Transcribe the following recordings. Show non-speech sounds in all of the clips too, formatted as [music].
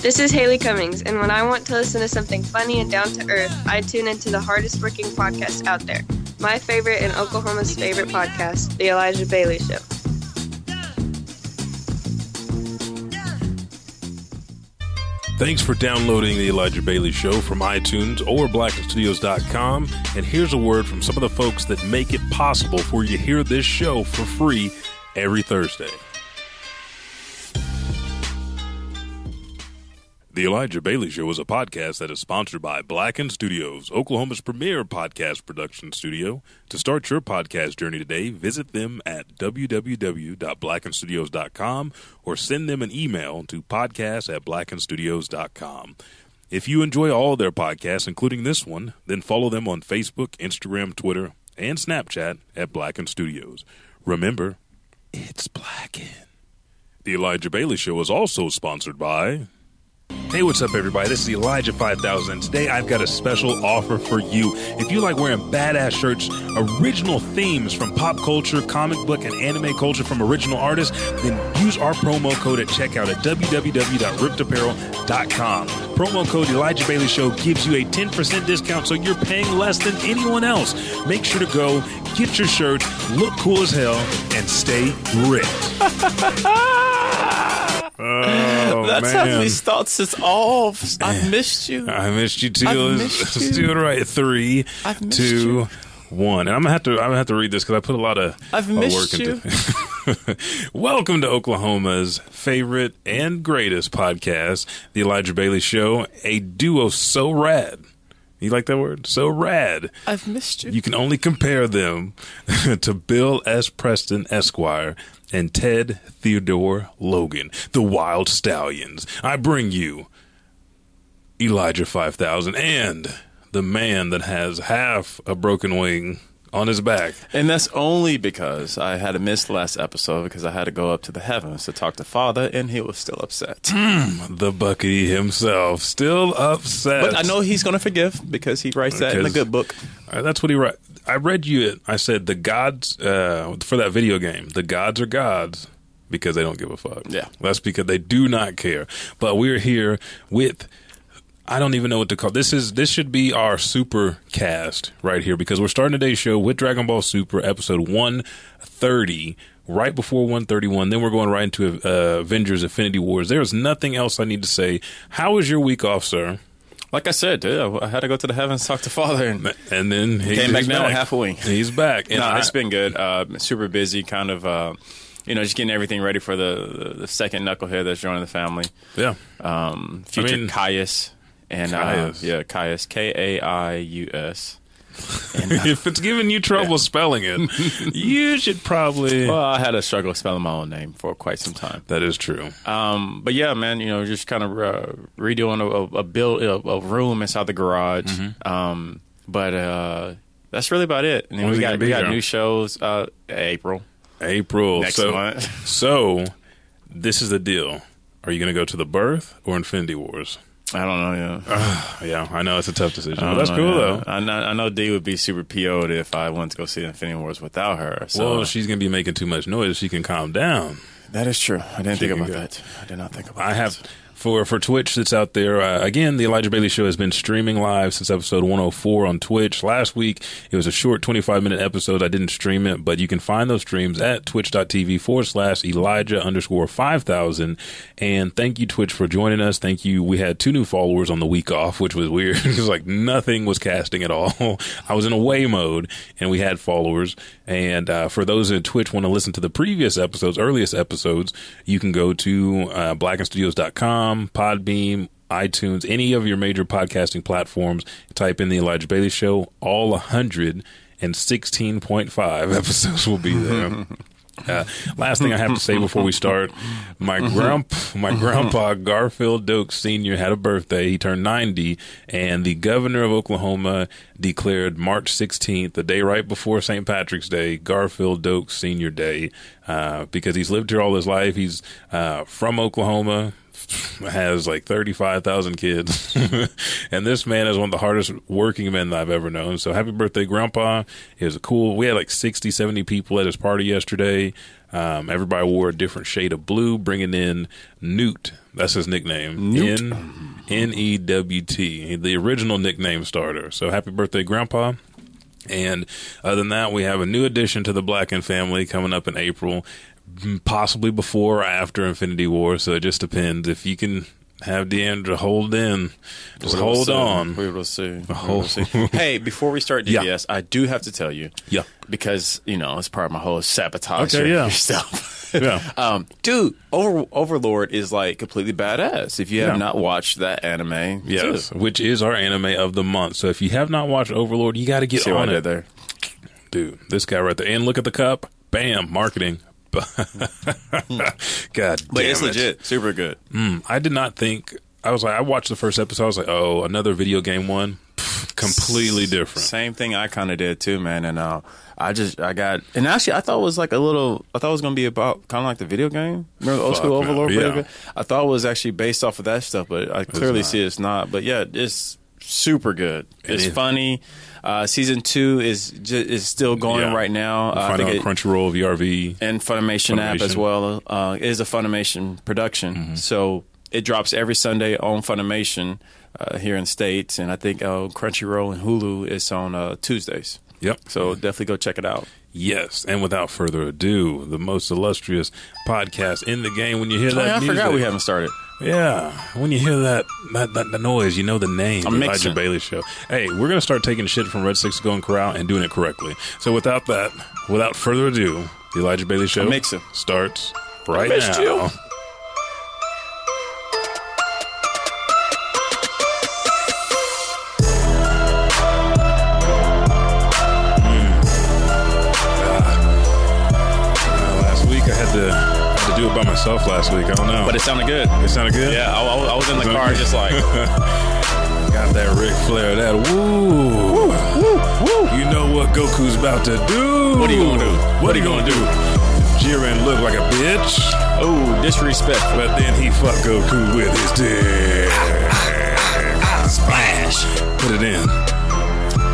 This is Haley Cummings, and when I want to listen to something funny and down to earth, I tune into the hardest working podcast out there. My favorite and Oklahoma's favorite podcast, The Elijah Bailey Show. Thanks for downloading the Elijah Bailey Show from iTunes or blackenstudios.com. And here's a word from some of the folks that make it possible for you to hear this show for free every Thursday. The Elijah Bailey Show is a podcast that is sponsored by Blacken Studios, Oklahoma's premier podcast production studio. To start your podcast journey today, visit them at www.blackenstudios.com or send them an email to podcast at blackenstudios.com. If you enjoy all their podcasts, including this one, then follow them on Facebook, Instagram, Twitter, and Snapchat at Blacken Studios. Remember, it's Blacken. The Elijah Bailey Show is also sponsored by Hey, what's up, everybody? This is Elijah 5000. Today, I've got a special offer for you. If you like wearing badass shirts, original themes from pop culture, comic book, and anime culture from original artists, then use our promo code at checkout at www.riptapparel.com. Promo code Elijah Bailey Show gives you a 10% discount, so you're paying less than anyone else. Make sure to go, get your shirt, look cool as hell, and stay ripped. [laughs] Oh, That's man. how we starts us off. I've missed you. I missed you too. I've let's, let's you. do it right. Three, I've missed two, you. one. And I'm gonna have to. I'm gonna have to read this because I put a lot of I've missed work into. [laughs] Welcome to Oklahoma's favorite and greatest podcast, the Elijah Bailey Show, a duo so rad. You like that word? So rad. I've missed you. You can only compare them [laughs] to Bill S. Preston Esquire and Ted Theodore Logan, the Wild Stallions. I bring you Elijah 5000 and the man that has half a broken wing on his back. And that's only because I had to miss the last episode because I had to go up to the heavens to talk to Father, and he was still upset. The Bucky himself, still upset. But I know he's going to forgive because he writes that in the good book. Uh, that's what he wrote. I read you it. I said the gods uh, for that video game. The gods are gods because they don't give a fuck. Yeah. that's because they do not care. But we're here with. I don't even know what to call this. Is this should be our super cast right here because we're starting today's show with Dragon Ball Super episode one thirty. Right before 131, then we're going right into uh, Avengers Infinity Wars. There's nothing else I need to say. How was your week off, sir? Like I said, dude, I had to go to the heavens, talk to Father, and And then he, came back he's now half a wing. He's back. And no, I- it's been good. Uh, super busy, kind of, uh, you know, just getting everything ready for the, the, second knucklehead that's joining the family. yeah. Um, future mean- Caius. And Caius. Uh, yeah, Caius, K A I U S. And, [laughs] uh, if it's giving you trouble spelling it, [laughs] you should probably. well, I had a struggle spelling my own name for quite some time. that is true. Um, but yeah, man, you know, just kind of uh, redoing a, a, a build, a, a room inside the garage. Mm-hmm. Um, but uh, that's really about it. And then we got we got new shows. Uh, April April. next so, month. [laughs] so this is the deal. Are you going to go to the birth or Infinity Wars? I don't know. Yeah, [sighs] Yeah, I know it's a tough decision, that's know, cool yeah. though. I know, I know D would be super PO'd if I went to go see Infinity Wars without her. So well, she's going to be making too much noise. She can calm down. that is true. I didn't think about go. that. I did not think about. I that. have for for Twitch that's out there. Uh, again, the Elijah Bailey Show has been streaming live since episode 104 on Twitch. Last week it was a short 25 minute episode. I didn't stream it, but you can find those streams at twitch.tv forward slash Elijah underscore 5000. And thank you Twitch for joining us. Thank you. We had two new followers on the week off, which was weird [laughs] it was like nothing was casting at all. [laughs] I was in away mode and we had followers. And uh, for those in Twitch want to listen to the previous episodes, earliest episodes, you can go to uh, blackenstudios.com, Podbean, iTunes, any of your major podcasting platforms. Type in the Elijah Bailey Show. All 116.5 [laughs] episodes will be there. [laughs] [laughs] Uh, last thing I have to say before we start, my [laughs] grandpa, my grandpa Garfield Doak Sr. had a birthday. He turned 90, and the governor of Oklahoma declared March 16th, the day right before St. Patrick's Day, Garfield Doak Senior Day. uh, because he's lived here all his life. He's uh, from Oklahoma, has like 35,000 kids. [laughs] and this man is one of the hardest working men that I've ever known. So happy birthday, Grandpa. It was a cool, we had like 60, 70 people at his party yesterday. Um, everybody wore a different shade of blue, bringing in Newt. That's his nickname. N N E W T, the original nickname starter. So happy birthday, Grandpa. And other than that, we have a new addition to the Blacken family coming up in April, possibly before or after Infinity War. So it just depends. If you can have Deandra hold in, just We hold see. on. We will see. We will see. [laughs] hey, before we start Yeah. DBS, I do have to tell you. Yeah. Because, you know, it's part of my whole sabotage Okay, yeah. your stuff. [laughs] Yeah. [laughs] um, dude, Over, Overlord is like completely badass. If you have Yeah. not watched that anime, Yes, dude, which is our anime of the month. So if you have not watched Overlord, you got to get see what I on did it, there. dude. This guy right there, and look at the cup. Bam, marketing. [laughs] God, But damn it's it. legit. Super good. Mm, I did not think. I was like, I watched the first episode. I was like, oh, another video game one, Pff, completely different. Same thing I kind of did too, man. And uh, I just I got and actually I thought it was like a little. I thought it was gonna be about kind of like the video game. Remember the old Fuck, school man. Overlord? Yeah. game? I thought it was actually based off of that stuff, but I clearly not. see it's not. But yeah, it's super good. It It's is. funny. Uh, season two is ju- is still going Yeah. right now. Uh, I Find think out it, Crunchyroll, VRV. and Funimation, app as well. Uh, it is a Funimation production, Mm-hmm. so it drops every Sunday on Funimation uh, here in the states, and I think uh, Crunchyroll and Hulu is on uh, Tuesdays. Yep. So definitely go check it out. Yes, and without further ado, the most illustrious podcast in the game. When you hear Oh, that, I music, forgot we haven't started. Yeah, when you hear that that, that the noise, you know the name. I'm Elijah mixing. Bailey Show. Hey, we're gonna start taking shit from Red Six Going Corral and doing it correctly. So without that, without further ado, the Elijah Bailey Show I'm mixing. starts right missed now. you. Myself. Last week, I don't know, But it sounded good. it sounded good. Yeah, I, I was in the car just like, [laughs] Got that Ric Flair, that woo. Woo, woo, woo. You know what Goku's about to do. What are you gonna do? What, are you gonna, do? Jiren look like a bitch, oh, disrespectful. but then he fuck Goku with his dick. Splash. Put it in.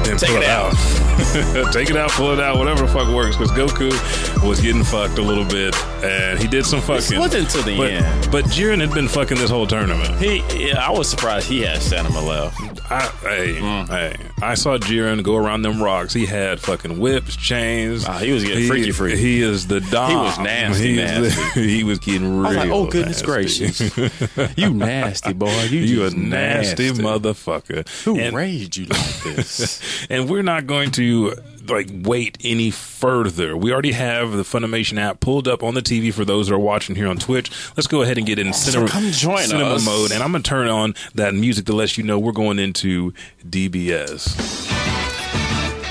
Then Take pull it out. [laughs] Take it out, pull it out, whatever the fuck works. Because Goku was getting fucked a little bit, and he did some fucking. wasn't until the but, end. But Jiren had been fucking this whole tournament. He, yeah, I was surprised he had stamina left. I, hey, Mm. hey, I saw Jiren go around them rocks. He had fucking whips, chains. Ah, he was getting freaky, freaky. He is the dog. He was nasty, He, is the- [laughs] he was getting real. I was like, oh goodness nasty. gracious, [laughs] you nasty boy, you, You a just nasty, motherfucker. Who and, raised you like this? and we're not going to like wait any further. We already have the Funimation app pulled up on the TV for those that are watching here on Twitch. Let's go ahead and get in cinema, come join cinema us. mode, and I'm gonna turn on that music to let you know we're going into DBS.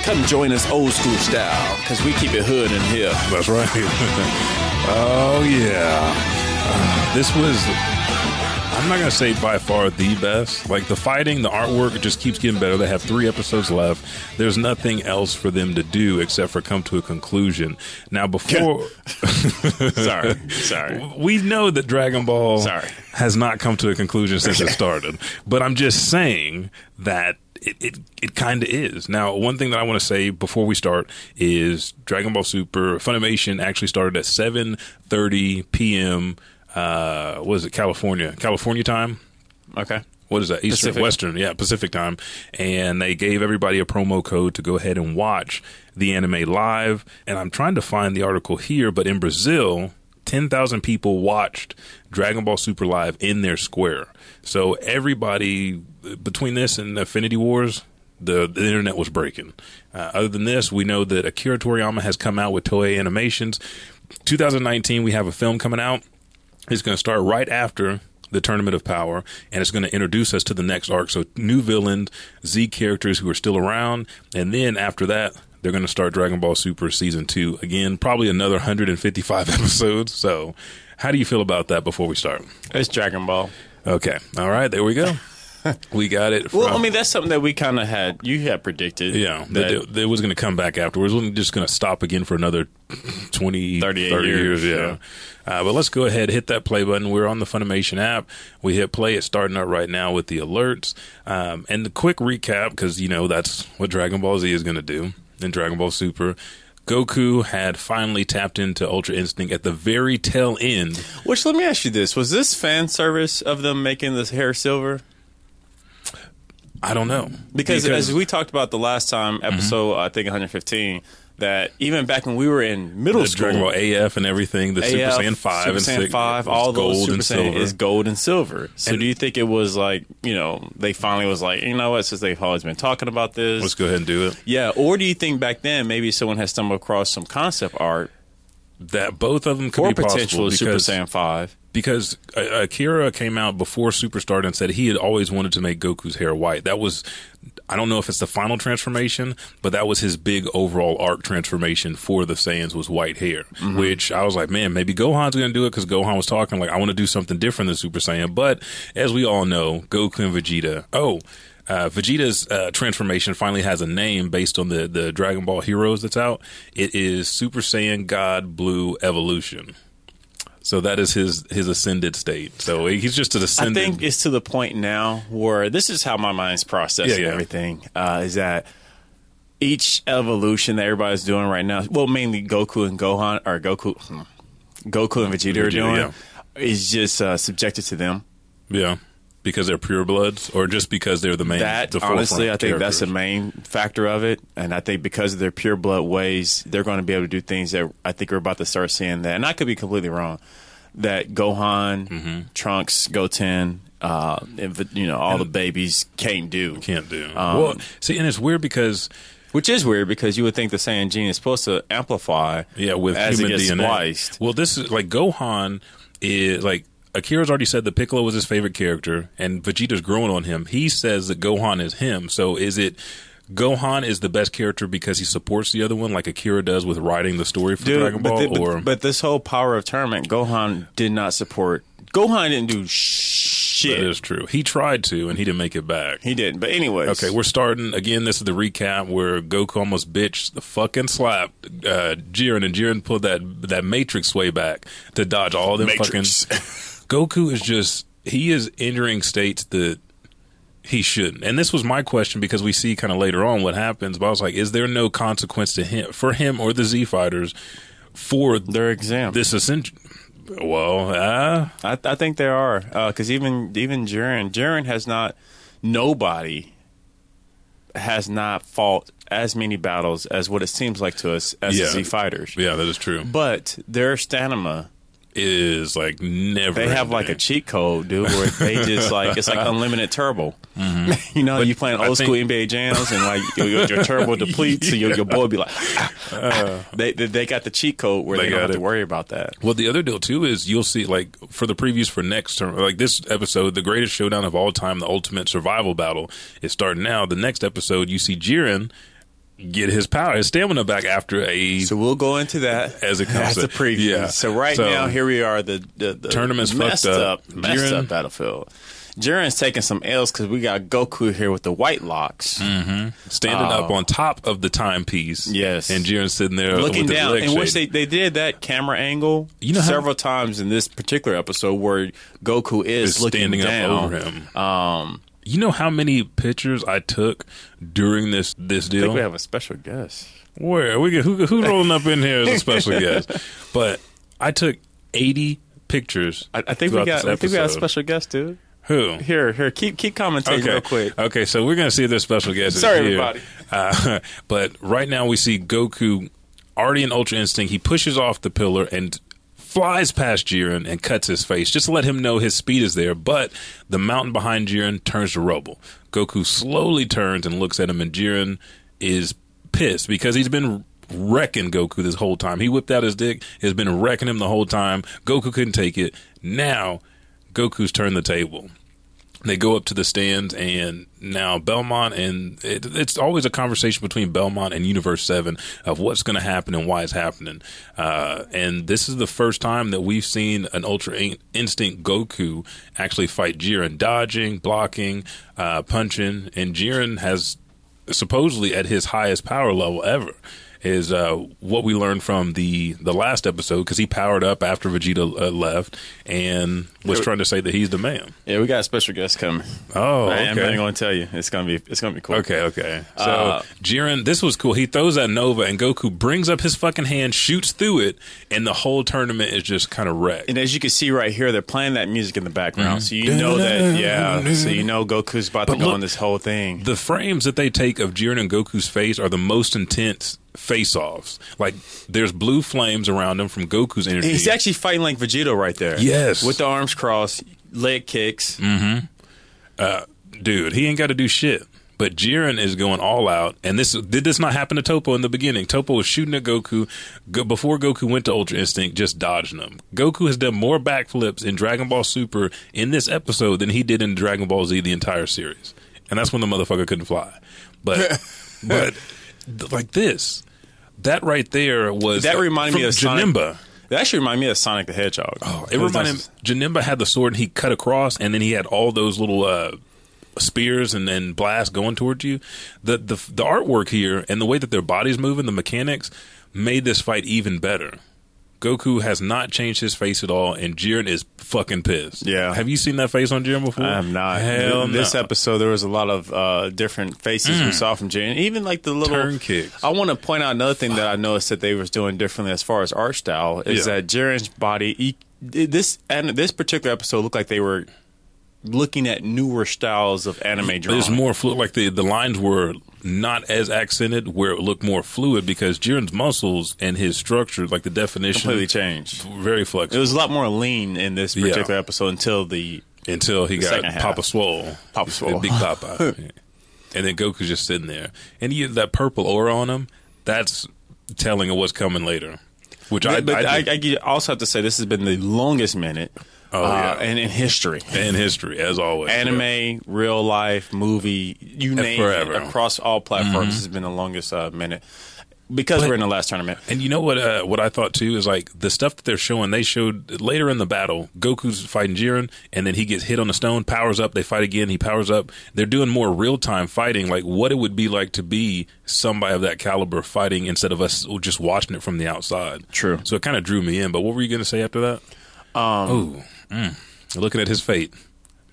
Come join us old school style, because we keep it hood in here. That's right. [laughs] oh yeah, Uh, this was. I'm not gonna say by far the best. Like the fighting, the artwork just keeps getting better. They have three episodes left. There's nothing else for them to do except for come to a conclusion. Now, before [laughs] Sorry, sorry. we know that Dragon Ball Sorry. has not come to a conclusion since it started, but I'm just saying that it it, it kind of is. Now, one thing that I want to say before we start is Dragon Ball Super Funimation actually started at 7:30 p.m. Uh, what is it? California, California time. Okay. What is that? Eastern, Pacific. Western, yeah, Pacific time. And they gave everybody a promo code to go ahead and watch the anime live. And I'm trying to find the article here, but in Brazil, 10,000 people watched Dragon Ball Super Live in their square. So everybody, between this and Infinity Wars, the, the internet was breaking. Uh, other than this, we know that Akira Toriyama has come out with Toei Animations. 2019, we have a film coming out. It's going to start right after the Tournament of Power, and it's going to introduce us to the next arc. So, new villains, Z characters who are still around, and then after that, they're going to start Dragon Ball Super Season 2. Again, probably another 155 [laughs] episodes. So, how do you feel about that before we start? It's Dragon Ball. Okay. All right. There we go. [laughs] we got it. Well, I mean, that's something that we kind of had. You had predicted. Yeah, that, that it, was going to come back afterwards. Wasn't just going to stop again for another 20, 38 30 years, yeah. Uh, but let's go ahead, hit that play button. We're on the Funimation app. We hit play. It's starting up right now with the alerts. Um, and the quick recap, because, you know, that's what Dragon Ball Z is going to do in Dragon Ball Super. Goku had finally tapped into Ultra Instinct at the very tail end. Which let me ask you this: Was this fan service of them making this hair silver? I don't know. Because, as we talked about the last time Mm-hmm. episode, I think 115, that even back when we were in middle the school, Dragon Ball AF and everything, the Super AF, Saiyan 5 Super and Saiyan 6, five, all those Super and Saiyan silver. is gold and silver. So And- do you think it was like you know they finally was like you know what since they've always been talking about this, Let's go ahead and do it. yeah? Or do you think back then maybe someone has stumbled across some concept art That both of them could or be possible potential Super Saiyan five? because uh, Akira came out before Superstar and said he had always wanted to make Goku's hair white. That was, I don't know if it's the final transformation, but that was his big overall arc transformation for the Saiyans was white hair. Which I was like, man, maybe Gohan's going to do it because Gohan was talking like, I want to do something different than Super Saiyan. But as we all know, Goku and Vegeta. Oh. Uh, Vegeta's uh, transformation finally has a name based on the, the Dragon Ball Heroes that's out. It is Super Saiyan God Blue Evolution. So that is his his ascended state. So he's just an ascended. I think it's to the point now where this is how my mind's processing Yeah, yeah. everything. Uh, is that each evolution that everybody's doing right now? Well, mainly Goku and Gohan, or Goku, hmm, Goku and Vegeta, are doing yeah. is just uh, subjected to them. yeah, because they're purebloods, or just because they're the main. That the honestly, I think that's the main factor of it, and I think because of their pure blood ways, they're going to be able to do things that I think we're about to start seeing. That, and I could be completely wrong. That Gohan, Mm-hmm. Trunks, Goten, uh, and, you know, all the babies can't do. can't do. Um, well, see, and it's weird because Which is weird because you would think the Saiyan gene is supposed to amplify. yeah, with as human it gets DNA. spliced. Well, this is like Gohan is like. Akira's already said that Piccolo was his favorite character, and Vegeta's growing on him. He says that Gohan is him. So is it Gohan is the best character because he supports the other one, like Akira does with writing the story for Dragon Ball? but, the- or but this whole power of tournament, Gohan did not support. Gohan didn't do shit. that is true. He tried to, and he didn't make it back. He didn't. But anyways, Okay, we're starting again. This is the recap where Goku almost bitched the fucking slap uh, Jiren, and Jiren pulled that that Matrix way back to dodge all them Matrix. fucking. [laughs] Goku is just he is entering states that he shouldn't. And this was my question because we see kind of later on what happens. But I was like, is there no consequence to him for him or the Z fighters for their exam? this ascension? Well, uh, I, I think there are because even even Jiren, Jiren has not. Nobody has not fought as many battles as what it seems like to us as Yeah. the Z fighters. yeah, that is true. But their stamina, Is like never. they have like a cheat code, dude, where they [laughs] just like it's like unlimited turbo. [laughs] you know, you playing old school NBA jams and like your, your, your turbo depletes, so your, your boy be like, ah, ah. they, they they got the cheat code where They they, don't have it. to worry about that. Well, the other deal too is you'll see like for the previews for next term, like this episode, the greatest showdown of all time, the ultimate survival battle is starting now. The next episode, you see Jiren get his power, his stamina back after a So we'll go into that As it comes the to- preview. yeah. So right So- now, here we are. The the, the Tournament's messed fucked up. up, messed Jiren- up battlefield. Jiren's taking some L's because we got Goku here with the white locks, standing up on top of the timepiece. Yes. and Jiren sitting there looking down. In which they, they did that camera angle You know how- several times in this particular episode where Goku is, is looking standing down. up over him. Um, You know how many pictures I took during this this I deal? think we have a special guest. Where we get who who's [laughs] rolling up in here as a special guest? But I took eighty pictures. I, I think we got. I think we got a special guest, dude. Who? Here, here, keep keep commentating Okay. real quick. Okay, so we're gonna see if this special guest. is Sorry, everybody. Uh, [laughs] but right now we see Goku already in Ultra Instinct. He pushes off the pillar and flies past Jiren and cuts his face just to let him know his speed is there. But the mountain behind Jiren turns to rubble. Goku slowly turns and looks at him, and Jiren is pissed because he's been wrecking Goku this whole time. He whipped out his dick, has been wrecking him the whole time. Goku couldn't take it. Now Goku's turned the table. They go up to the stands and now Belmod and it, it's always a conversation between Belmod and Universe 7 of what's going to happen and why it's happening. Uh, and this is the first time that we've seen an Ultra In- Instinct Goku actually fight Jiren, dodging, blocking, uh, punching, and Jiren has supposedly at his highest power level ever is uh, what we learned from the the last episode because he powered up after Vegeta uh, left and was trying to say that he's the man. Yeah, we got a special guest coming. Oh, I am okay. going to tell you, it's gonna be it's gonna be cool. Okay, okay. So Uh, Jiren, this was cool. He throws that Nova, and Goku brings up his fucking hand, shoots through it, and the whole tournament is just kind of wrecked. And as you can see right here, they're playing that music in the background, Mm-hmm. so you know that yeah, so you know Goku's about But to go look- on this whole thing. The frames that they take of Jiren and Goku's face are the most intense face-offs. Like there's blue flames around him from Goku's energy. He's actually fighting like Vegeta right there. Yes. with the arms crossed, leg kicks. Mm-hmm. Uh, dude, he ain't got to do shit. But Jiren is going all out, and this did this not happen to Toppo in the beginning? Toppo was shooting at Goku go, before Goku went to Ultra Instinct, just dodging him. Goku has done more backflips in Dragon Ball Super in this episode than he did in Dragon Ball Z the entire series, and that's when the motherfucker couldn't fly. But [laughs] but like this, that right there was That reminded me of Janemba. It actually reminded me of Sonic the Hedgehog. Oh, it reminded him. Janemba had the sword and he cut across, and then he had all those little uh, spears and then blasts going towards you. The, the the artwork here and the way that their bodies moving, the mechanics made this fight even better. Goku has not changed his face at all, and Jiren is fucking pissed. Yeah. have you seen that face on Jiren before? I have not. Hell this no. episode, there was a lot of uh, different faces we saw from Jiren. even like the little Turn kicks. I want to point out another thing that I noticed that they was doing differently as far as art style is Yeah. that Jiren's body. He, this and this particular episode looked like they were looking at newer styles of anime drawing. There's more fluid. Like the the lines were not as accented, where it looked more fluid because Jiren's muscles and his structure, like the definition, completely changed. very flexible. It was a lot more lean in this Yeah. particular episode until the until he got second half. Papa Swole, Papa Swole. Big Papa, [laughs] and then Goku's just sitting there, and he had that purple aura on him. That's telling of what's coming later. Which I, but I, I, I, also have to say this has been the longest minute Oh, uh, yeah. and in history. in history as always. anime, real life, movie, you name forever. it, across all platforms. This has been the longest uh, minute because But- we're in the last tournament. And you know what? Uh, what I thought too is like the stuff that they're showing. They showed later in the battle, Goku's fighting Jiren, and then he gets hit on the stone, powers up. They fight again. He powers up. They're doing more real time fighting, like what it would be like to be somebody of that caliber fighting instead of us just watching it from the outside. True. So it kind of drew me in. But what were you going to say after that? Um, oh, mm, looking at his fate.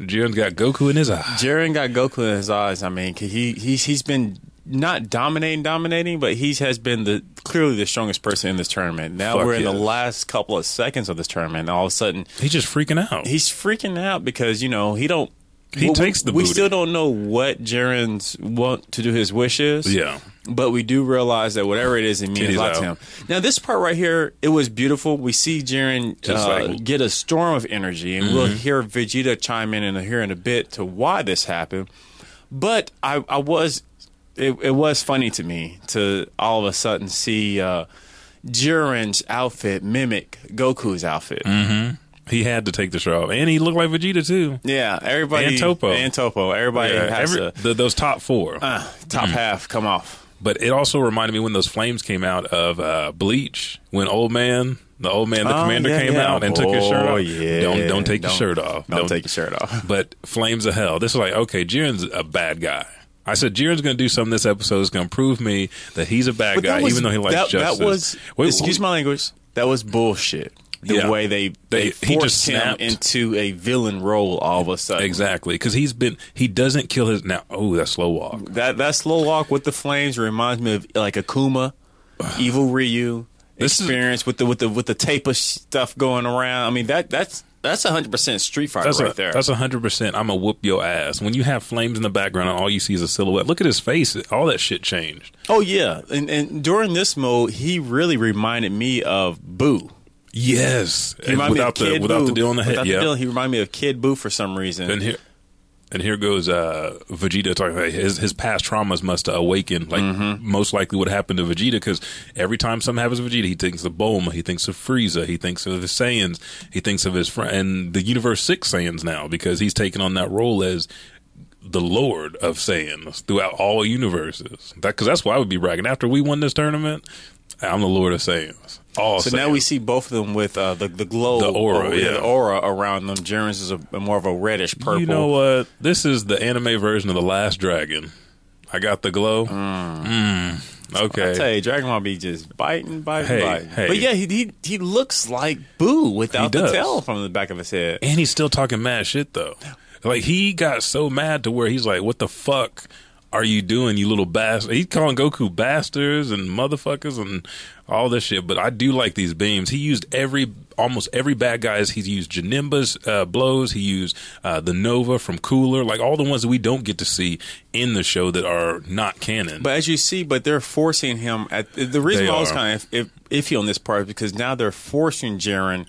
Jiren's got Goku in his eye. Jiren got Goku in his eyes. I mean, he he's he's been not dominating, dominating, but he has been the clearly the strongest person in this tournament. Now Fuck we're in the last couple of seconds of this tournament, and all of a sudden He's just freaking out. he's freaking out because you know he don't. He we- takes the We booty. still don't know what Jiren's want to do his wishes. yeah. But we do realize that whatever it is, it means a lot to him. Now, this part right here, it was beautiful. We see Jiren uh, like- Mm-hmm. get a storm of energy, and we'll hear Vegeta chime in and here in a bit to why this happened. But I, I was, it, it was funny to me to all of a sudden see uh, Jiren's outfit mimic Goku's outfit. Mm. He had to take the shirt off, and he looked like Vegeta too. Yeah, everybody And Toppo. and Toppo, everybody Yeah, has every- to the, those top four. uh, top Mm. half come off. But it also reminded me when those flames came out of uh, Bleach, when old man, the old man, the Oh, commander yeah, came yeah. out and took his shirt Oh, off. yeah. Don't don't take your Don't- shirt off. Don't, take your shirt off. But flames of hell. This is like okay, Jiren's a bad guy. I said Jiren's going to do something this episode is going to prove me that he's a bad But guy, was- even though he likes that, justice. That was, Wait, excuse my language, that was bullshit. The Yeah. way they They- they, he forced just him into a villain role all of a sudden. Exactly, because he's been he doesn't kill his now. Oh, that slow walk. That that slow walk with the flames reminds me of like Akuma, [sighs] Evil Ryu This is- experience with the with the with the tape of stuff going around. I mean that that's that's hundred percent Street Fighter That's right a, there. That's hundred percent. I'm a whoop your ass. When you have flames in the background and all you see is a silhouette, look at his face. All that shit changed. oh yeah, and and during this mode, he really reminded me of Boo. Yes, without the without Boo. the deal on the head. Without Yeah, deal, he reminded me of Kid Boo for some reason. and here, and here goes uh, Vegeta talking. About his his past traumas must awaken, like Mm-hmm. most likely what happened to Vegeta. Because every time something happens to Vegeta, he thinks of Bulma, he thinks of Frieza, he thinks of the Saiyans, he thinks of his friend, and the Universe Six Saiyans now because he's taken on that role as the Lord of Saiyans throughout all universes. That because that's why I would be bragging. After we won this tournament, I'm the Lord of Saiyans. All So now we see both of them with uh, the the glow, The aura, over- yeah. the aura around them. Jiren's is a, a more of a reddish purple. You know what? This is the anime version of the Last Dragon. I got the glow. Mm. Okay. I tell you, Dragon Ball be just biting, biting, Hey, biting. hey. But yeah, he, he he looks like Boo without He the tail from the back of his head. and he's still talking mad shit though. Like he got so mad to where he's like, "What the fuck are you doing, you little bastard?" He's calling Goku bastards and motherfuckers and all this shit. But I do like these beams. He used every almost every bad guys. He's used Janemba's uh, blows. He used uh, the Nova from Cooler, like all the ones that we don't get to see in the show that are not canon. But as you see, but they're forcing him at the reason why I was kind of if, if, iffy on this part is because now they're forcing Jiren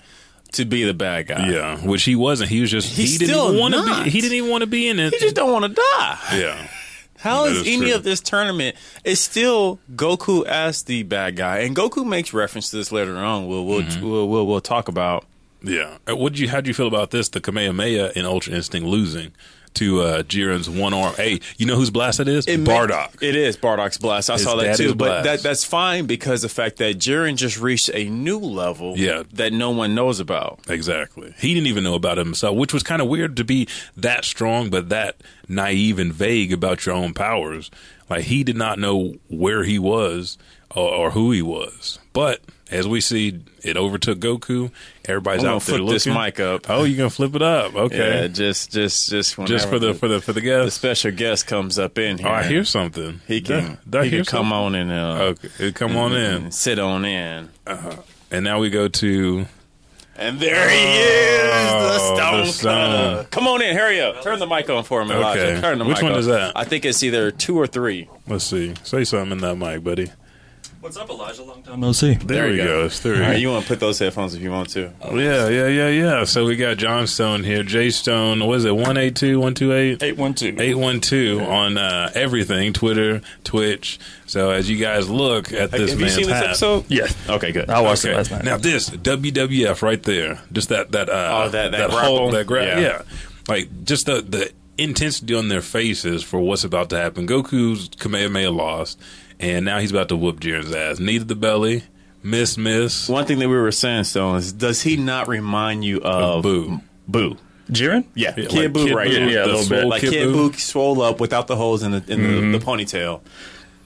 to be the bad guy. yeah, which he wasn't. He was just He's he didn't want to be. He didn't even want to be in it. He just don't want to die. yeah. How is is any true. of this tournament? It's still Goku as the bad guy, and Goku makes reference to this later on. We'll we'll Mm-hmm. we'll, we'll, we'll talk about. Yeah. Uh, What you? How'd you feel about this? The Kamehameha in Ultra Instinct losing to uh, Jiren's one arm. Hey, you know whose blast it is? It Bardock. It is Bardock's blast. I His saw that too, but that that's fine because the fact that Jiren just reached a new level, Yeah. that no one knows about. Exactly. He didn't even know about it himself, which was kind of weird to be that strong, but that naive and vague about your own powers. Like he did not know where he was or, or who he was. But as we see, it overtook Goku. Everybody's out there flip this mic up. Oh, you gonna flip it up? Okay. Yeah, just just just Just for the for the for the the special guest comes up in here. Oh, I hear something. he can Did I he can come something? on and uh, Okay, come on in. sit on in. And now we go to And there he is, the Oh, stone the cutter. Come on in, hurry up. Turn the mic on for him, Elijah. Okay. Turn the Which mic one on. is that? I think it's either two or three. let's see. Say something in that mic, buddy. What's up, Elijah? Long time no see. There, we you go. go. It's three. All right, you want to put those headphones if you want to. yeah, yeah, yeah, yeah. So we got John Stone here. Jay Stone. What is it? One eight two one two eight. Eight one two. 812 on uh, everything Twitter, Twitch. So as you guys look at this Have you man's seen this hat, episode? Yes. Okay, good. I watched Okay. it last night. Now this WWF right there, just that that uh, Oh, that- that whole grapple? that gra- Yeah. yeah. like just the the intensity on their faces for what's about to happen. Goku's Kamehameha lost, and now he's about to whoop Jiren's ass. Knee to the belly, miss, miss, One thing that we were saying, Stone, is does he not remind you of boo. Boo? Jiren? Yeah, Yeah, Kid like Boo Kid right Boo, here. yeah, a the little bit. Like Kid Kid Boo. Boo swole up without the holes in the in Mm-hmm. the, the ponytail.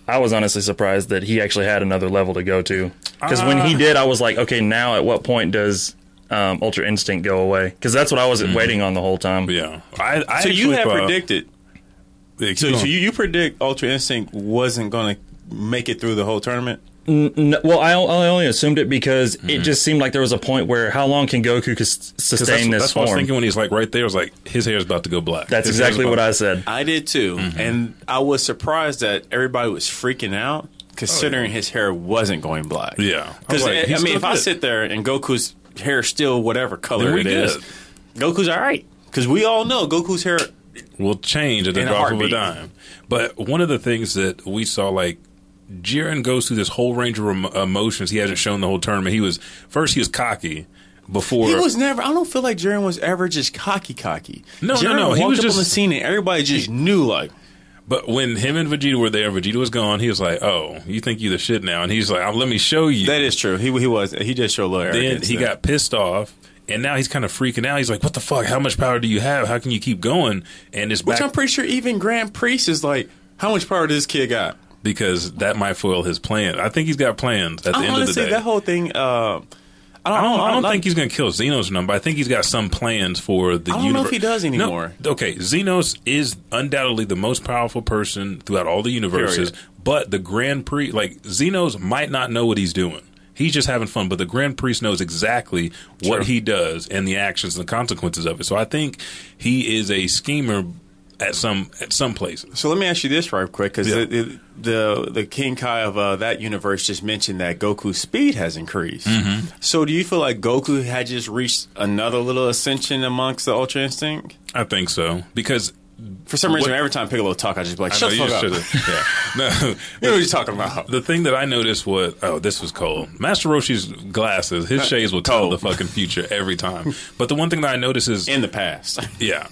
I was honestly surprised that he actually had another level to go to. Because when he did, I was like, okay, now at what point does um, Ultra Instinct go away? Because that's what I was waiting on the whole time. Yeah, I, I So you actually have thought- predicted. Yeah, So, so you, you predict Ultra Instinct wasn't going to make it through the whole tournament? No, well, I, I only assumed it because Mm-hmm. it just seemed like there was a point where how long can Goku cus- sustain that's, this that's what I was form? thinking when he's like right there. I was like, his hair's about to go black. That's His exactly what I said. I did too, Mm-hmm. and I was surprised that everybody was freaking out, considering his hair wasn't going black. Oh, Yeah. I because like, I mean, still if I sit there and Goku's hair is still whatever color Then we it is, good. Goku's all right. Because we all know Goku's hair. will change at the In a drop of a dime. But one of the things that we saw, like Jiren goes through this whole range of em- emotions he hasn't shown the whole tournament. He was first he was cocky before He was never. I don't feel like Jiren was ever just cocky, cocky. No, no, Jiren no, he was up on the scene and everybody just knew like. But when him and Vegeta were there, Vegeta was gone. He was like, "Oh, you think you the shit now?" And he's like, oh, "Let me show you." That is true. He he was. He just showed a little then he there. got pissed off, and now he's kind of freaking out. He's like, "What the fuck? How much power do you have? How can you keep going?" And it's Which back I'm pretty sure even Grand Priest is like, how much power does this kid got? Because that might foil his plan. I think he's got plans at the I end of the day. that whole thing. Uh, I don't. I don't, I don't I'm think he's going to kill Xenos or nothing, but I think he's got some plans for the universe. I don't know if he does anymore. No, okay, Xenos is undoubtedly the most powerful person throughout all the universes, Period. but the Grand Priest, like, Xenos might not know what he's doing. He's just having fun, but the Grand Priest knows exactly what Sure. he does and the actions and the consequences of it. So I think he is a schemer at some at some places. So let me ask you this right quick, because Yeah. the, the the King Kai of uh, that universe just mentioned that Goku's speed has increased. Mm-hmm. So do you feel like Goku had just reached another little ascension amongst the Ultra Instinct? I think so because For some reason, What- every time Piccolo talk, I just be like, shut know the fuck up. [laughs] Yeah. No. [laughs] You know what you're talking about. The thing that I noticed was, oh, this was cold. Master Roshi's glasses, his shades will tell the fucking future every time. [laughs] But the one thing that I noticed is, In the past. yeah,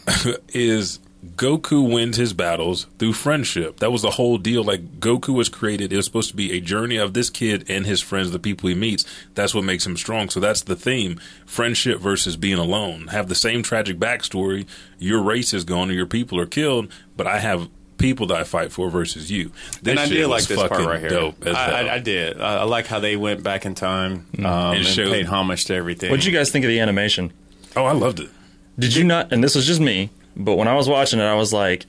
is Goku wins his battles through friendship. That was the whole deal. Like Goku was created, it was supposed to be a journey of this kid and his friends, the people he meets. That's what makes him strong. So that's the theme: friendship versus being alone. Have the same tragic backstory. Your race is gone, or your people are killed, but I have people that I fight for versus you. This and I did like was this part right here. Dope as I. I, I did. I, I like how they went back in time um, And and, showed- paid homage to everything. What'd you guys think of the animation? oh, I loved it. Did you not? And this was just me, but when I was watching it, I was like,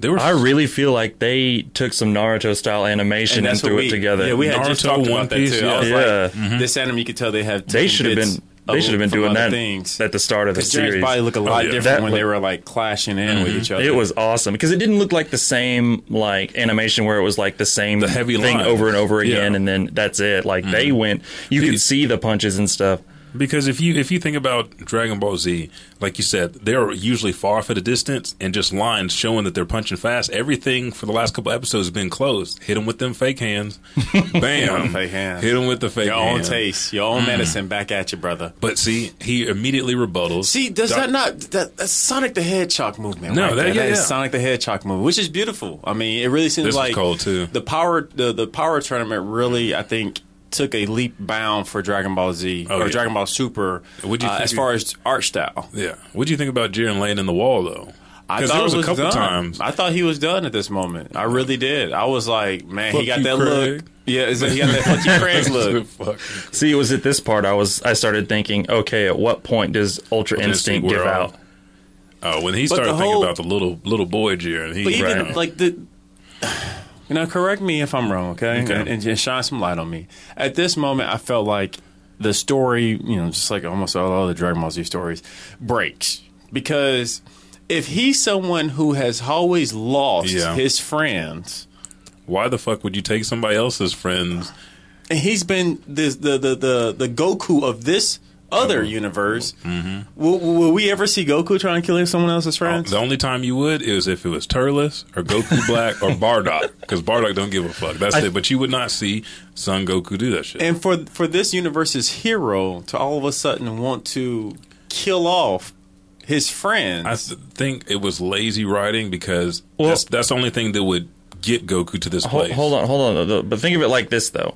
There were I really feel like they took some Naruto style animation and, that's what threw we, it together. Yeah, we had just Naruto, talked One about Piece, that too. yeah. I was Yeah. like, this anime, you could tell they have. they should have been. They should have been doing that things. at the start of the Because Journey's series. probably look a lot yeah. different That when look- they were like clashing in with each other. It was awesome because it didn't look like the same like animation where it was like the same The heavy thing line. over and over again, Yeah. Mm-hmm. and then that's it. Like they went, you could see the punches and stuff. Because if you if you think about Dragon Ball Z, like you said, they're usually far off at a distance and just lines showing that they're punching fast. Everything for the last couple episodes has been closed. Hit them with them fake hands, [laughs] bam, Fake hands. Hit them with the fake hands. your own hands. taste, your own mm. medicine back at you, brother. But see, he immediately rebuttals. See, does Doc- that not that, that's Sonic the Hedgehog movement? No, right that- yeah, that is yeah. Sonic the Hedgehog movement, which is beautiful. I mean, it really seems This like cold, too. The power, the the power tournament really, I think, took a leap bound for Dragon Ball Z Oh, or yeah. Dragon Ball Super What'd you uh, think as far as art style. Yeah. What do you think about Jiren laying in the wall though? I thought there was it a couple done. times. I thought he was done at this moment. I really did. I was like, man, Fuck he got you, that Craig. look. Yeah, is it- he got that [laughs] fuck you, Craig look. Fuck. See, it was at this part I was I started thinking, okay, at what point does Ultra Instinct wear give off. out? Oh, when he But started thinking whole- about the little little boy Jiren, he But even right. like the, you know, correct me if I'm wrong, okay, Okay. And, and shine some light on me. At this moment, I felt like the story, you know, just like almost all the Dragon Ball Z stories, breaks because if he's someone who has always lost Yeah. his friends. why the fuck would you take somebody else's friends? And he's been this, the, the the the Goku of this other universe. Mm-hmm. Will, will we ever see Goku trying to kill someone else's friends? The only time you would is if it was Turles or Goku [laughs] Black or Bardock, because Bardock don't give a fuck. That's I- it. But you would not see Son Goku do that shit. And for for this universe's hero to all of a sudden want to kill off his friends, I th- think it was lazy writing because Well- that's that's the only thing that would get Goku to this Hold, place. hold on, hold on. But think of it like this, though.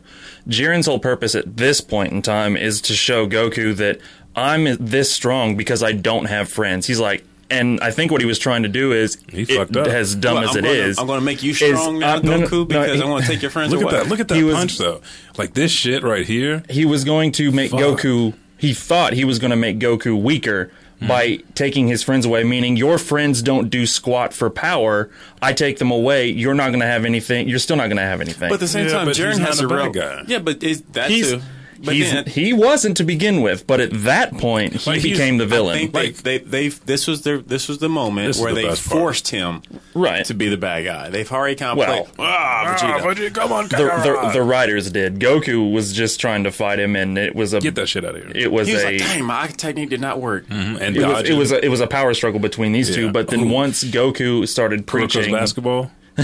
Jiren's whole purpose at this point in time is to show Goku that I'm this strong because I don't have friends. He's like, and I think what he was trying to do is, He it- fucked up. as dumb Well, as I'm it gonna, is, I'm going to make you strong now, uh, no, no, Goku, no, because he- I'm going to take your friends Look away. at that! Look at that He was- punch though. Like this shit right here. he was going to make Fuck. Goku. He thought he was going to make Goku weaker Hmm. by taking his friends away. Meaning, your friends don't do squat for power. I take them away. You're not going to have anything. You're still not going to have anything. But at the same Yeah, time, but Jiren he's has a a real guy. Yeah, but is that he's, too? But he's then, he wasn't to begin with. But at that point, he became the I villain. think Like- they, they, they, this was their, this was the moment where the they best part. forced him Right. to be the bad guy. They've already kind of Well, played. Ah, Vegeta. come on, the, the, the writers did. Goku was just trying to fight him, and it was a get that shit out of here. it was he was a like, "Dang, my technique did not work." and it was, it was a, it was a power struggle between these two. But then Ooh. once Goku started Kuroko's preaching, basketball. [laughs]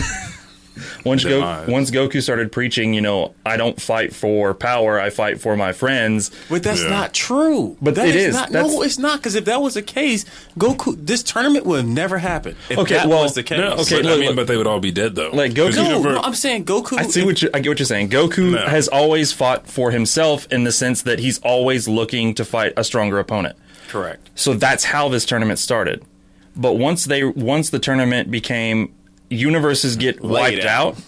once Go, once Goku started preaching, you know, I don't fight for power, I fight for my friends. But that's Yeah. not true. But that it is. Not, That's- no, it's not. Because if that was the case, Goku, this tournament would have never happened. If Okay, that well, was the case. No, Okay, but, I mean, look. but they would all be dead though. Like Goku- No, universe- no, I'm saying Goku. I see what you, I get what you're saying. Goku No. has always fought for himself in the sense that he's always looking to fight a stronger opponent. correct. So that's how this tournament started. But once they once the tournament became universes get wiped out. out.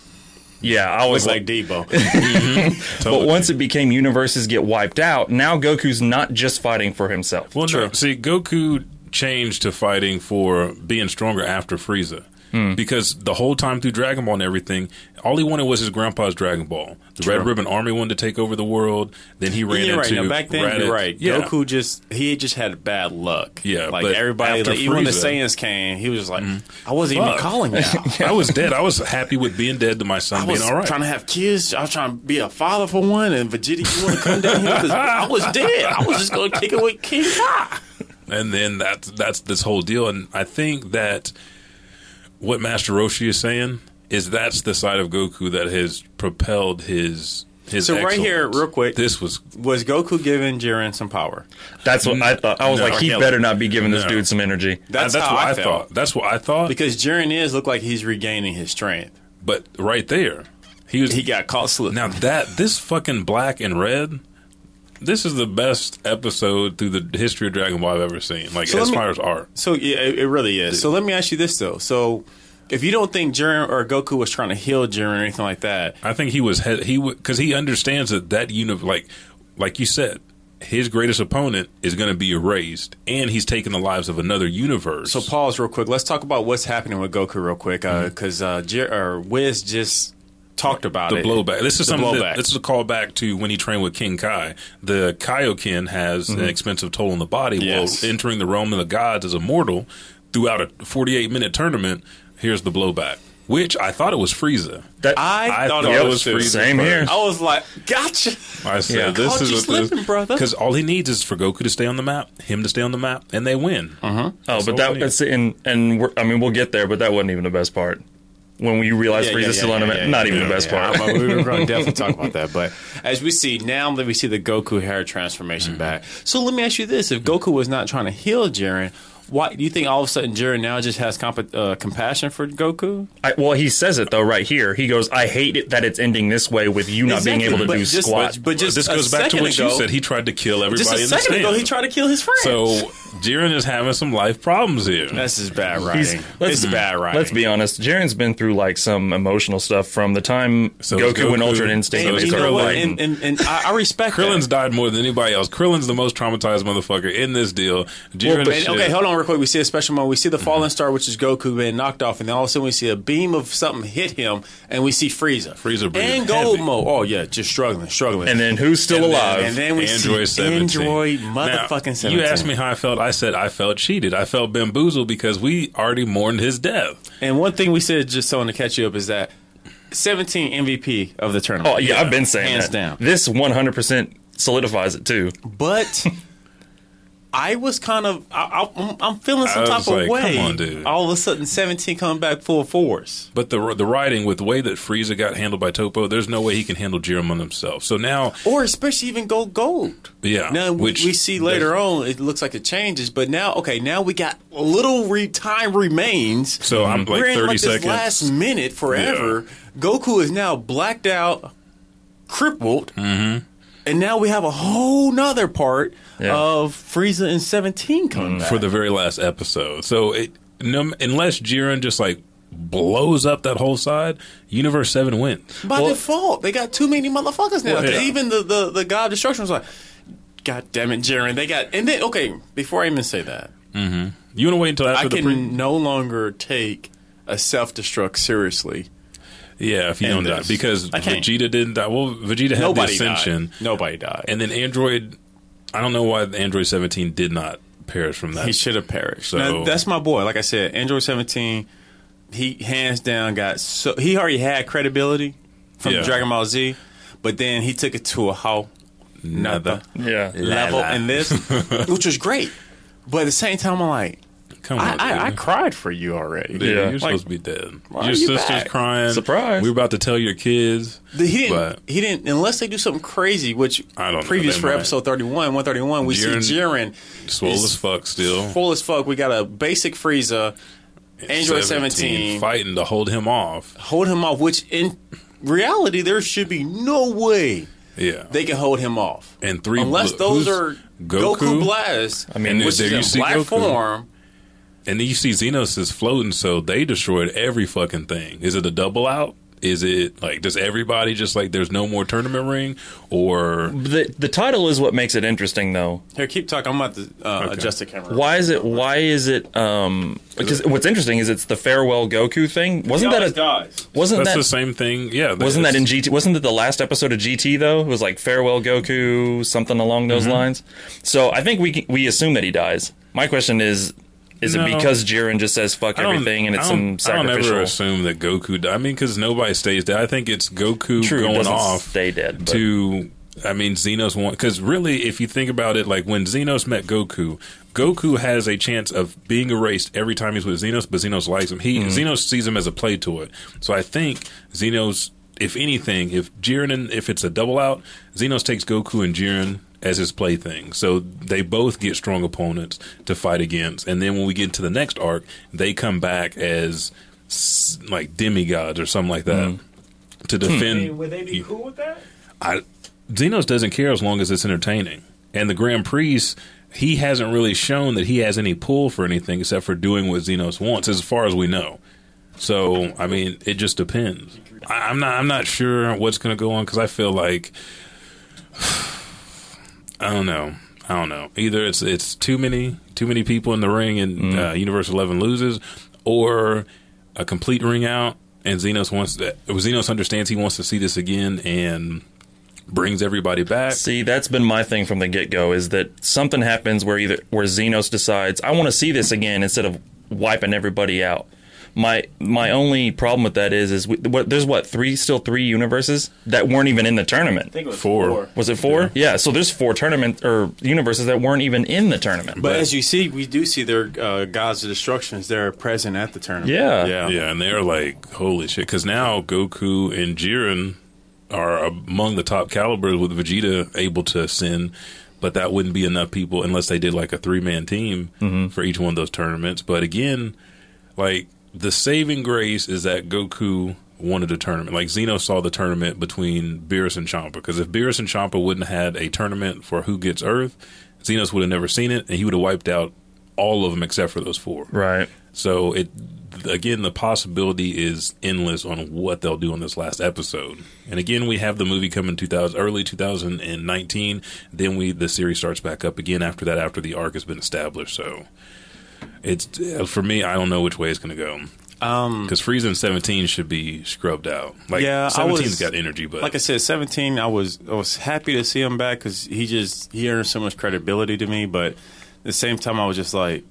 Yeah, I was Looks like, like Debo. [laughs] [laughs] but once it became universes get wiped out, now Goku's not just fighting for himself. Well, no. See, Goku changed to fighting for being stronger after Frieza. Hmm. Because the whole time through Dragon Ball and everything, all he wanted was his grandpa's Dragon Ball. The Red Ribbon Army wanted to take over the world. Then he ran right. into Now back then, Raditz. you're right. Yeah. Goku just he just had bad luck. Yeah, like everybody, after like, even when the Mm-hmm. Saiyans came, he was like, I wasn't even Fuck. calling [laughs] out. I was dead. I was happy with being dead to my son I being all right. trying to have kids. I was trying to be a father for one, and Vegeta, you want to come down here? this- I was dead. I was just going to kick it with King Ka. and then that's that's this whole deal and i think that what Master Roshi is saying is that's the side of Goku that has propelled his his. So right here, real quick. this was Was Goku giving Jiren some power? That's what I thought. I was No. like, he Kill better not be giving this No. dude some energy. That's, that's how what I, I, felt. thought. That's what I thought. Because Jiren is look like he's regaining his strength. but right there, he was He got caught slipping. Now that this fucking black and red, this is the best episode through the history of Dragon Ball I've ever seen. Like So as me- far as art, So yeah, it, it really is. So let me ask you this though. So if you don't think Jiren or Goku was trying to heal Jiren or anything like that, I think he was he because he understands that that uni like like you said. His greatest opponent is going to be erased, and he's taking the lives of another universe. so pause real quick. Let's talk about what's happening with Goku real quick Mm-hmm. because uh, Jir- or Whis just talked about the it. blowback. This is The something. That, this is a callback to when he trained with King Kai. The Kaioken has an expensive toll on the body. Mm-hmm. Yes. Well, entering the realm of the gods as a mortal throughout a 48 minute tournament. Here's the blowback, which I thought it was Frieza. That I, thought thought it it was was Frieza. Same here. I was like, gotcha. I said, Yeah. "This Caught is you what slipping, brother. Because all he needs is for Goku to stay on the map, him to stay on the map, and they win. Uh-huh. Oh, all but that we need. that's and and we're, I mean we'll get there, but that wasn't even the best part. When we realize Yeah, Frieza's yeah, still on yeah, yeah, not even the best part. We were going [laughs] to definitely talk about that. But as we see now that we see the Goku hair transformation mm. back. So let me ask you this: If Goku was not trying to heal Jiren, why do you think all of a sudden Jiren now just has comp- uh, compassion for Goku? I, well, he says it though right here. He goes, "I hate it that it's ending this way with you not being able to but do just- squat." but- but just this a goes back to second what ago- you said. He tried to kill everybody Just a in the second ago, he tried to kill his friend. So Jiren is having some life problems here. This is bad writing. This is bad writing. Let's be honest. Jiren's been through like some emotional stuff from the time So is Goku, and Goku. Ultra Instinct So And, you know what? And, and, and I, I respect Krillin's that. died more than anybody else. Krillin's the most traumatized motherfucker in this deal. Jiren And- shit. okay, hold on We see a special moment. We see the mm-hmm. fallen star, which is Goku being knocked off, and then all of a sudden we see a beam of something hit him, and we see Frieza. Frieza breathing and Gold heavy. Mode. Oh yeah, just struggling, struggling. And then who's still And then- alive? and then we Android see 17. Android Now, motherfucking 17. You asked me how I felt. I said I felt cheated. I felt bamboozled because we already mourned his death. And one thing we said, just so to catch you up, is that 17 MVP of the tournament. oh yeah, I've been saying hands that. down. This 100 percent solidifies it too. But [laughs] I was kind of, I, I'm feeling some type was of way. come on, dude. All of a sudden, 17 coming back full force. But the the writing with the way that Frieza got handled by Toppo, there's no way he can handle Jiren himself. So now, Or especially even Gold gold. Yeah, Now we- which- we see later on, it looks like it changes. But now, okay, now we got a little re- time remains. so I'm like We're in 30 like seconds. this last minute forever. Goku is now blacked out, crippled, Mm-hmm. And now we have a whole nother part Yeah. of Frieza and Seventeen coming mm, back. for the very last episode. So it, no, unless Jiren just like blows up that whole side, Universe Seven wins. By default, they got too many motherfuckers now. 'Cause yeah. Even the, the the God of Destruction was like, God damn it, Jiren. They got and then okay. Before I even say that, mm-hmm. You want to wait until after I the can pre? no longer take a self destruct seriously. Yeah, if you don't end die because Vegeta didn't die. Well, Vegeta had Nobody the Ascension, died. Nobody died. and then Android. I don't know why Android 17 did not perish from that. he should have perished. So- Now, that's my boy. Like I said, Android 17. He hands down got so he already had credibility from Yeah. Dragon Ball Z, but then he took it to a whole another Yeah. level la. in this, [laughs] which was great. But at the same time, I'm like, Come I, on, I, I dude. cried for you already. Dude, Yeah. you're Like, supposed to be dead. Your you sister's back? crying. Surprise. We're about to tell your kids. The- He didn't. But- he didn't. Unless they do something crazy, which I don't know, previous they for might. episode thirty-one, one thirty-one, we Jiren- see Jiren Swole as fuck still. full as fuck. We got a basic Frieza, Android 17, fighting to hold him off. hold him off. Which in reality, there should be no way Yeah. they can hold him off. And three unless bl- those are Goku, Goku? Blast. I mean, which there is you in black Goku. form. And then you see Xenos is floating, so they destroyed every fucking thing. Is it a double out? Is it like does everybody just like there's no more tournament ring or The the title is what makes it interesting though. Here, keep talking. I'm about to uh, Okay. adjust the camera. Why is it? Why is it? Um, because what's interesting is it's the farewell Goku thing. Wasn't that a? guys? Wasn't that's that? the same thing? Yeah, Wasn't that in GT? Wasn't that the last episode of GT though? It was like farewell Goku, something along those Mm-hmm. lines. So I think we we assume that he dies. My question is, is No. it because Jiren just says fuck everything and it's some don't- I don't sacrificial? ever assume that Goku. Died. I mean, because nobody stays dead. I think it's Goku True, going off stay dead. But to. I mean, Xenos want because really, if you think about it, like when Xenos met Goku, Goku has a chance of being erased every time he's with Xenos, but Xenos likes him. He mm-hmm. Xenos sees him as a play toy. So I think Xenos, if anything, if Jiren and if it's a double out, Xenos takes Goku and Jiren as his plaything. So they both get strong opponents to fight against. And then when we get into the next arc, they come back as like demigods or something like that hmm. to defend. Would they be cool with that? I, Xenos doesn't care as long as it's entertaining. And the Grand Priest, he hasn't really shown that he has any pull for anything except for doing what Xenos wants, as far as we know. So, I mean, it just depends. I, I'm not. I'm not sure what's going to go on because I feel like [sighs] I don't know. I don't know. Either it's it's too many too many people in the ring and uh, Universe Eleven loses, or a complete ring out and Xenos wants that. Xenos understands he wants to see this again and brings everybody back. See, that's been my thing from the get go is that something happens where either where Xenos decides I want to see this again instead of wiping everybody out. My my only problem with that is is we, what, there's what three still three universes that weren't even in the tournament. it was Four. Was it four? Yeah. so there's four tournament or universes that weren't even in the tournament. But as you see, we do see their uh, gods of destructions. They're present at the tournament. Yeah. yeah, Yeah, and they're like, holy shit. Because now Goku and Jiren are among the top calibers with Vegeta able to send but that wouldn't be enough people unless they did like a three man team for each one of those tournaments. But again, like the saving grace is that Goku wanted a tournament. Like Zeno saw the tournament between Beerus and Champa. Because if Beerus and Champa wouldn't have had a tournament for who gets Earth, Xenos would have never seen it, and he would have wiped out all of them except for those four. right. So it again, the possibility is endless on what they'll do in this last episode. And again, we have the movie coming 2000 early 2019. Then we the series starts back up again after that after the arc has been established. So it's for me, I don't know which way it's going to go. Um, Because Frieza and 17 should be scrubbed out. Like Yeah, I 17's was- got energy, but like I said, seventeen. I was I was happy to see him back because he just he earned so much credibility to me. But at the same time, I was just like,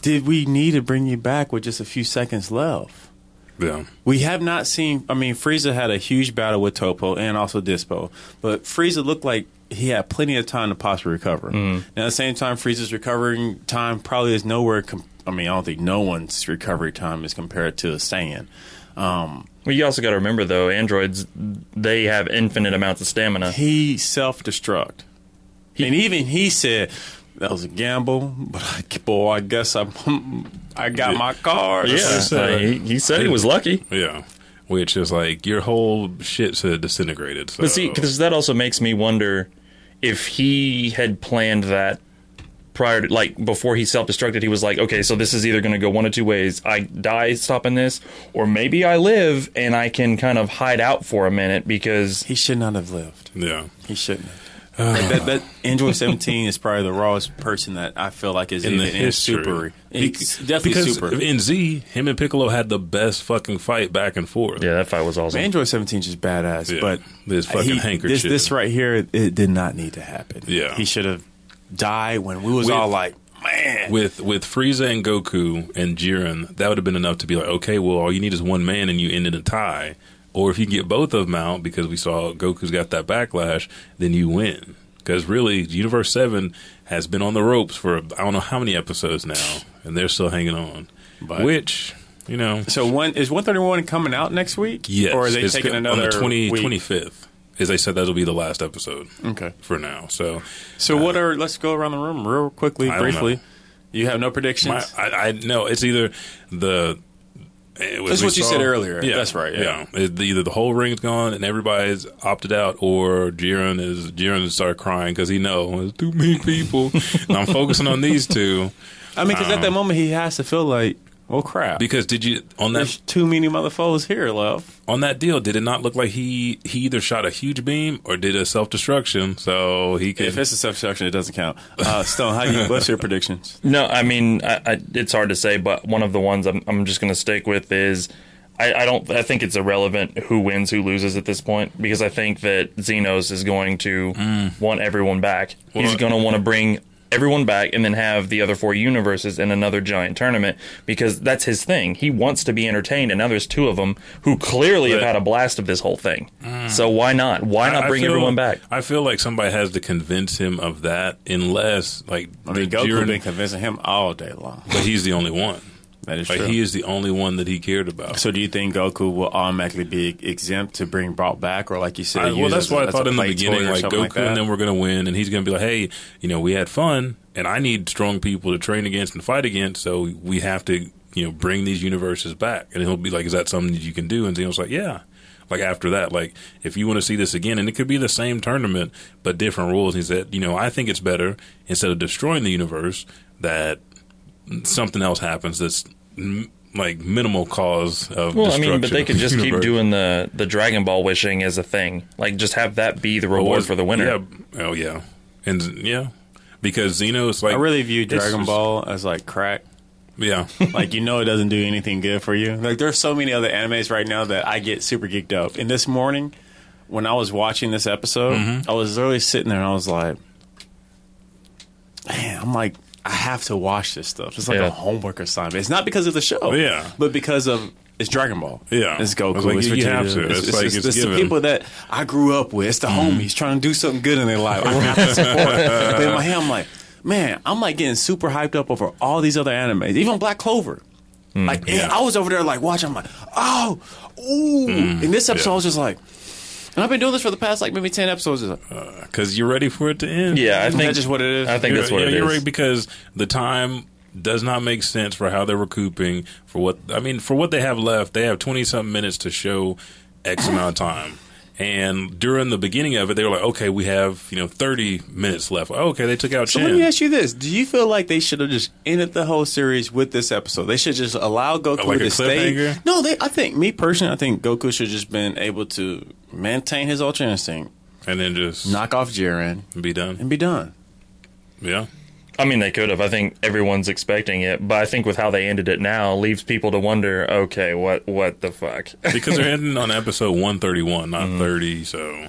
did we need to bring you back with just a few seconds left? yeah. We have not seen. I mean, Frieza had a huge battle with Toppo and also Dyspo, but Frieza looked like he had plenty of time to possibly recover. Mm-hmm. Now, at the same time, Frieza's recovering time probably is nowhere. Com- I mean, I don't think no one's recovery time is compared to Saiyan. Um, Well, you also got to remember though, androids they have infinite amounts of stamina. he self destruct, and even he said that was a gamble. But I, boy, I guess I [laughs] I got my card. Yeah, said- uh, he, he said he was lucky. Yeah. Which is like your whole shit's uh, disintegrated. So. But see, because that also makes me wonder if he had planned that prior to, like, before he self destructed, he was like, okay, so this is either going to go one of two ways. I die stopping this, or maybe I live and I can kind of hide out for a minute because. He should not have lived. yeah. He shouldn't. have. Like that, uh. that Android 17 is probably the rawest person that I feel like is in even the in history. super. Be- It's definitely because super. in Z, him and Piccolo had the best fucking fight back and forth. Yeah, that fight was awesome. Android 17 is just badass, Yeah. but This fucking he- handkerchief. This, this right here, it did not need to happen. Yeah. he should have died when we was With- all like, man. With with Frieza and Goku and Jiren, that would have been enough to be like, okay, well, all you need is one man, and you end in a tie. Or if you get both of them out, because we saw Goku's got that backlash, then you win. Because really, Universe Seven has been on the ropes for I don't know how many episodes now, and they're still hanging on. But- Which you know, so one is 131 coming out next week? yes, or are they taking co- another on the 20, week? 25th? As they said, that'll be the last episode Okay. for now. So So uh, what are? Let's go around the room real quickly, I briefly. know. You have no predictions. My, I, I no, it's either the. That's we what you said earlier. Yeah, That's right, yeah. It- either the whole ring's gone and everybody's opted out, or Jiren is Jiren start crying because he knows it's too many people. [laughs] and I'm focusing on these two I mean, because at that um, moment he has to feel like, well, crap. because did you on that? There's that too many motherfuckers here, love. on that deal? Did it not look like he he either shot a huge beam or did a self destruction so he could? If it's a self-destruction, it doesn't count. Uh, Stone, how you? What's your predictions? [laughs] No, I mean, I, I, it's hard to say, but one of the ones I'm, I'm just going to stick with is I, I don't. I think it's irrelevant who wins, who loses at this point, because I think that Xenos is going to want everyone back. He's going to want to bring everyone back and then have the other four universes in another giant tournament because that's his thing. He wants to be entertained, and now there's two of them who clearly have had a blast of this whole thing. Mm. So why not? Why not I bring feel- everyone back? I feel like somebody has to convince him of that, unless like I mean, the Goku Jiren- been convincing him all day long. but he's the only one. That is Like true. he is the only one that he cared about. so, do you think Goku will automatically be exempt to bring brought back, or like you said, I, well, that's why a- I thought in the beginning, like Goku, like and then we're going to win, and he's going to be like, "Hey, you know, we had fun, and I need strong people to train against and fight against, so we have to, you know, bring these universes back." And he'll be like, "Is that something that you can do?" And Zeno's like, "Yeah." Like after that, like if you want to see this again, and it could be the same tournament but different rules. He said, "You know, I think it's better instead of destroying the universe that something else happens that's." M- like minimal cause of Well, I mean, but they could the just keep doing the the Dragon Ball wishing as a thing. Like, just have that be the reward was- for the winner. Yeah. Oh yeah, and yeah, because Zeno's like I really view Dragon Ball as like crack. Yeah, [laughs] like you know it doesn't do anything good for you. Like there's so many other animes right now that I get super geeked up. And this morning, when I was watching this episode, Mm-hmm. I was literally sitting there and I was like, man, I'm like, I have to watch this stuff. It's like Yeah. a homework assignment. It's not because of the show, Yeah. but because of it's Dragon Ball. Yeah. it's Goku. It's like, it's you Vegeta. have to. It's, It's it's, like it's, it's it's the given. Mm-hmm. people that I grew up with. It's the homies trying to do something good in their life. I have to support. but in my head, I'm like, man, I'm like getting super hyped up over all these other animes, even Black Clover. Like Mm, yeah. I was over there like watching. I'm like, oh, ooh. In this episode, Mm, yeah. I was just like, and I've been doing this for the past like maybe ten episodes. It's like, uh, because you're ready for it to end. Yeah, I think that's just what it is? I think You're- that's what yeah, it you're is. right because the time does not make sense for how they're recouping for what I mean for what they have left. They have twenty something minutes to show X amount of time. And during the beginning of it, they were like, "Okay, we have you know thirty minutes left." Oh, okay, they took out So Chin. let me ask you this: Do you feel like they should have just ended the whole series with this episode? They should just allow Goku Like to stay. No, they. I think me personally, I think Goku should just been able to maintain his Ultra Instinct, and then just knock off Jiren, And be done. and be done. Yeah. I mean, they could have. I think everyone's expecting it, but I think with how they ended it now, leaves people to wonder. Okay, what what the fuck? [laughs] because they're ending on episode 131, not 30. So,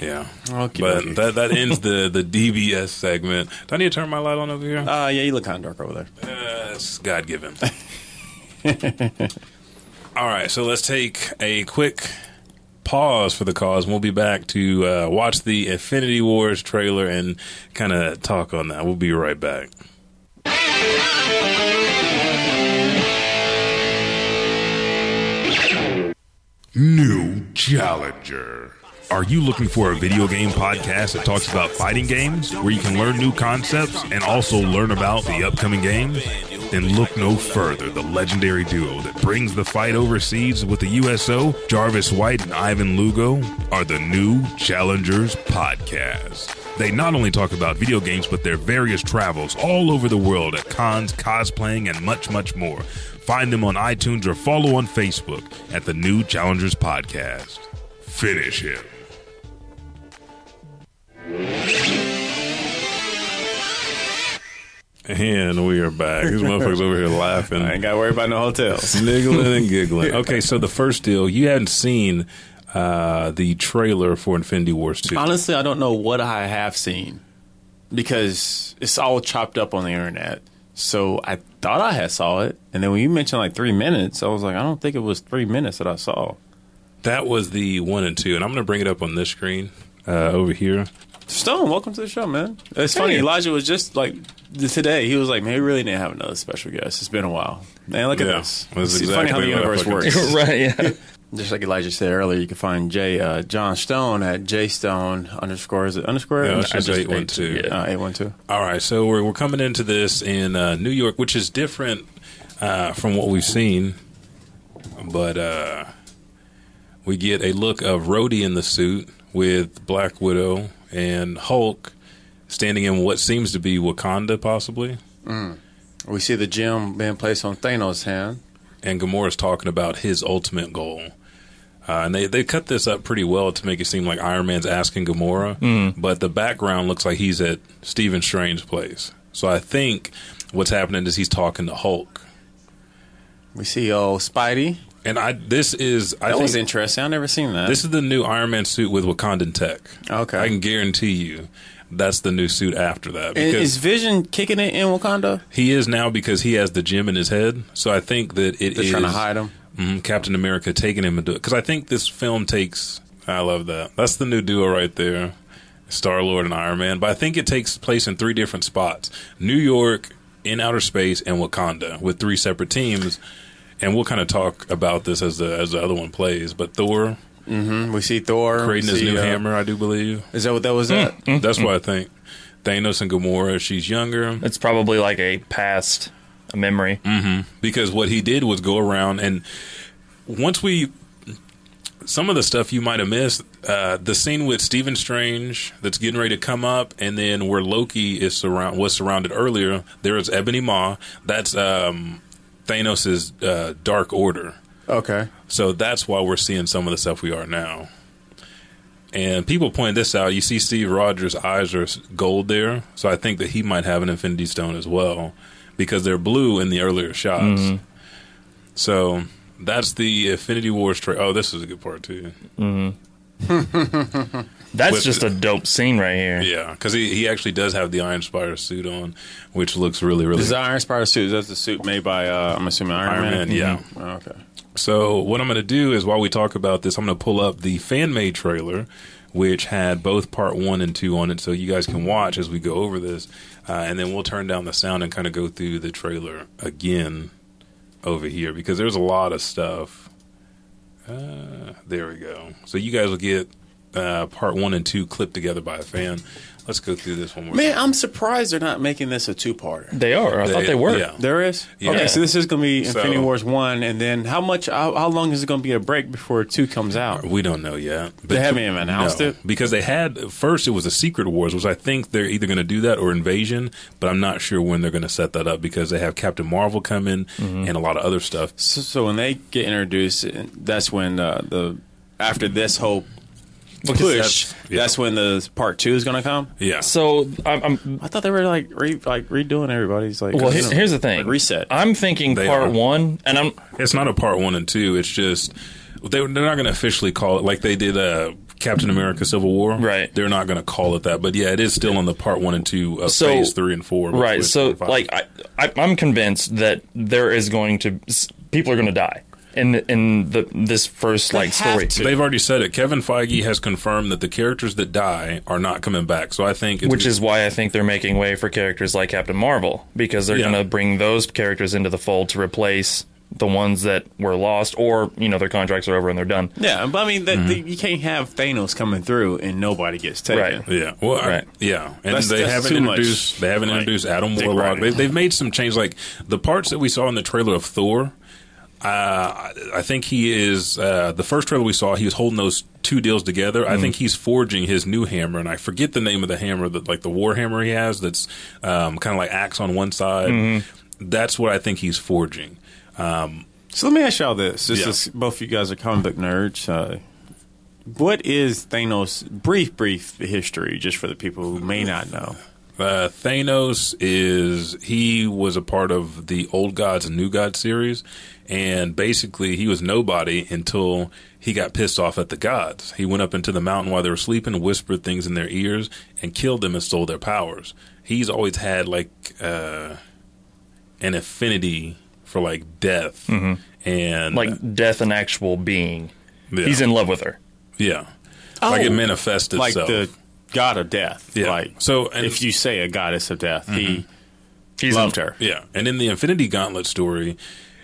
yeah. okay, but dokey. that that ends the [laughs] the DBS segment. Do I need to turn my light on over here? Uh, yeah, you look kind of dark over there. Uh, it's God given. [laughs] All right, so let's take a quick pause for the cause. And we'll be back to uh, watch the Infinity Wars trailer and kind of talk on that. We'll be right back. New Challenger. Are you looking for a video game podcast that talks about fighting games, where you can learn new concepts and also learn about the upcoming games? Then look no further. The legendary duo that brings the fight overseas with the USO, Jarvis White and Ivan Lugo, are the New Challengers Podcast. They not only talk about video games, but their various travels all over the world at cons, cosplaying, and much, much more. Find them on iTunes or follow on Facebook at the New Challengers Podcast. Finish him. And we are back. These motherfuckers over here laughing. [laughs] I ain't got to worry about no hotels. Sniggling and [laughs] giggling. Okay, so the first deal, you hadn't seen uh, the trailer for Infinity Wars 2. Honestly, I don't know what I have seen because it's all chopped up on the internet. So I thought I had saw it, and then when you mentioned like three minutes, I was like, I don't think it was three minutes that I saw. That was the one and two, and I'm going to bring it up on this screen uh, over here. Stone, welcome to the show, man. It's funny. Hey. Elijah was just like today. He was like, "Man, we really didn't have another special guest. It's been a while." Man, look at Yeah, this. It's funny how the exactly universe works. [laughs] right? Yeah. [laughs] Just like Elijah said earlier, you can find Jay uh, John Stone at jstone underscore is it underscore? Yeah, it's just 812. Uh, eight one two. All right, so we're, we're coming into this in uh, New York, which is different uh, from what we've seen, but uh, we get a look of Rhodey in the suit with Black Widow and Hulk standing in what seems to be Wakanda, possibly. We see the gem being placed on Thanos' hand. and Gamora's talking about his ultimate goal. Uh, and they, they cut this up pretty well to make it seem like Iron Man's asking Gamora, but the background looks like he's at Stephen Strange's place. So I think what's happening is he's talking to Hulk. We see old Spidey And I this is I That think was interesting. I've never seen that. this is the new Iron Man suit with Wakandan tech. Okay. I can guarantee you that's the new suit after that because is Vision kicking it in Wakanda? he is now because he has the gem in his head. So I think that it They're is trying to hide him. mhm, Captain America taking him into it because I think this film takes. I love that. That's the new duo right there, Star Lord and Iron Man. But I think it takes place in three different spots: New York, in outer space, and Wakanda, with three separate teams. And we'll kind of talk about this as the as the other one plays. But Thor We see Thor creating we his see, new uh, hammer, I do believe. Is that what that was? At? That's what I think. Thanos and Gamora, she's younger. It's probably like a past a memory. because what he did was go around and once we some of the stuff you might have missed uh, the scene with Stephen Strange that's getting ready to come up and then where Loki is surround was surrounded earlier there is Ebony Maw that's um, Thanos' uh, Dark Order Okay. so that's why we're seeing some of the stuff we are now and people point this out you see Steve Rogers eyes are gold there so I think that he might have an Infinity Stone as well because they're blue in the earlier shots so that's the Infinity Wars trailer. Oh, this is a good part too. [laughs] [laughs] That's just a dope scene right here. Yeah, because he, he actually does have the Iron Spider suit on, which looks really really. This is the Iron Spider suit. That's the suit made by, uh, I'm assuming, Iron, Iron Man. Man, yeah. Oh, okay. So what I'm going to do is while we talk about this, I'm going to pull up the fan made trailer, which had both part one and two on it, so you guys can watch as we go over this, uh, and then we'll turn down the sound and kind of go through the trailer again over here because there's a lot of stuff. Uh, there we go. So you guys will get uh, part one and two clipped together by a fan. Let's go through this one more. Man, time. I'm surprised they're not making this a two-parter. They are. I thought they were. Yeah. There is. Yeah. Okay, so this is going to be So- Infinity Wars one, and then how much? How, how long is it going to be a break before two comes out? We don't know yet. But They haven't even announced no, it? because they had first. It was a Secret Wars, which I think they're either going to do that or Invasion, but I'm not sure when they're going to set that up because they have Captain Marvel coming Mm-hmm. and a lot of other stuff. So, so when they get introduced, that's when uh, the after this whole push, that's- that's, when the part two is going to come. Yeah, So I'm, I'm I thought they were like re, like redoing everybody's like. well. you He, here's the thing. like reset. I'm thinking They part are. one, and I'm it's not a part one and two. It's just they, they're not going to officially call it like they did uh, Captain America: Civil War. Right. They're not going to call it that, but yeah, it is still in the part one and two of So- phase three and four. right. So four and five. like I, I, I'm convinced that there is going to people are going to die in in the this first like story. to. They've already said it. Kevin Feige has confirmed that the characters that die are not coming back. So I think, it's, Which is why I think they're making way for characters like Captain Marvel because they're Yeah. going to bring those characters into the fold to replace the ones that were lost, or you know their contracts are over and they're done. yeah, but I mean, that, Mm-hmm. the, you can't have Thanos coming through and nobody gets taken. Right. Yeah, well, I- Right. yeah, and That's- they that's haven't too much, introduced they haven't introduced Adam Warlock. They, they've made some changes, like the parts that we saw in the trailer of Thor. Uh, I think he is uh, the first trailer we saw. He was holding those two deals together. Mm-hmm. I think he's forging his new hammer, and I forget the name of the hammer that like the war hammer he has. That's um, kind of like axe on one side. Mm-hmm. That's what I think he's forging. Um, So let me ask y'all this: This Yeah. is both of you guys are comic book nerds. Uh, what is Thanos' brief, brief history, just for the people who may not know? Uh, Thanos is he was a part of the Old Gods and New Gods series, and basically he was nobody until he got pissed off at the gods. He went up into the mountain while they were sleeping, whispered things in their ears, and killed them and stole their powers. He's always had like uh, an affinity for like death and Like death, an actual being. Yeah. He's in love with her. yeah, like it Oh, manifests like itself. the god of death. Yeah. Like So, and- if you say a goddess of death, he He's loved in, her. Yeah, and in the Infinity Gauntlet story,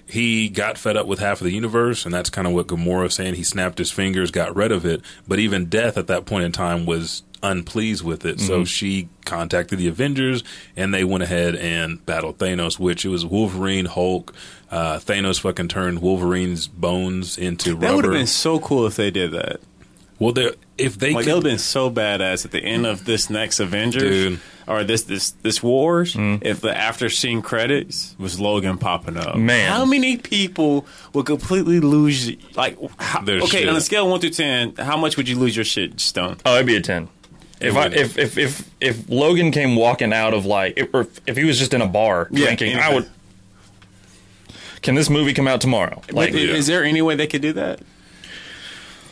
he got fed up with half of the universe, and that's kind of what Gamora saying. He snapped his fingers, got rid of it, but even Death at that point in time was unpleased with it. So she contacted the Avengers, and they went ahead and battled Thanos, which it was Wolverine, Hulk. Uh, Thanos fucking turned Wolverine's bones into That would have been so cool if they did that. Well, they're- if they Like could, that would have been so badass at the end of this next Avengers Dude. or this this this Wars. Mm. If the after scene credits was Logan popping up, Man. how many people would completely lose? Like, how, Their okay, shit. on a scale of one through ten, how much would you lose your shit, Stone? Oh, it'd be a ten. If I, if if if if Logan came walking out of like, if, or if he was just in a bar Yeah, drinking, I would. can this movie come out tomorrow? Like, Like, is there any way they could do that?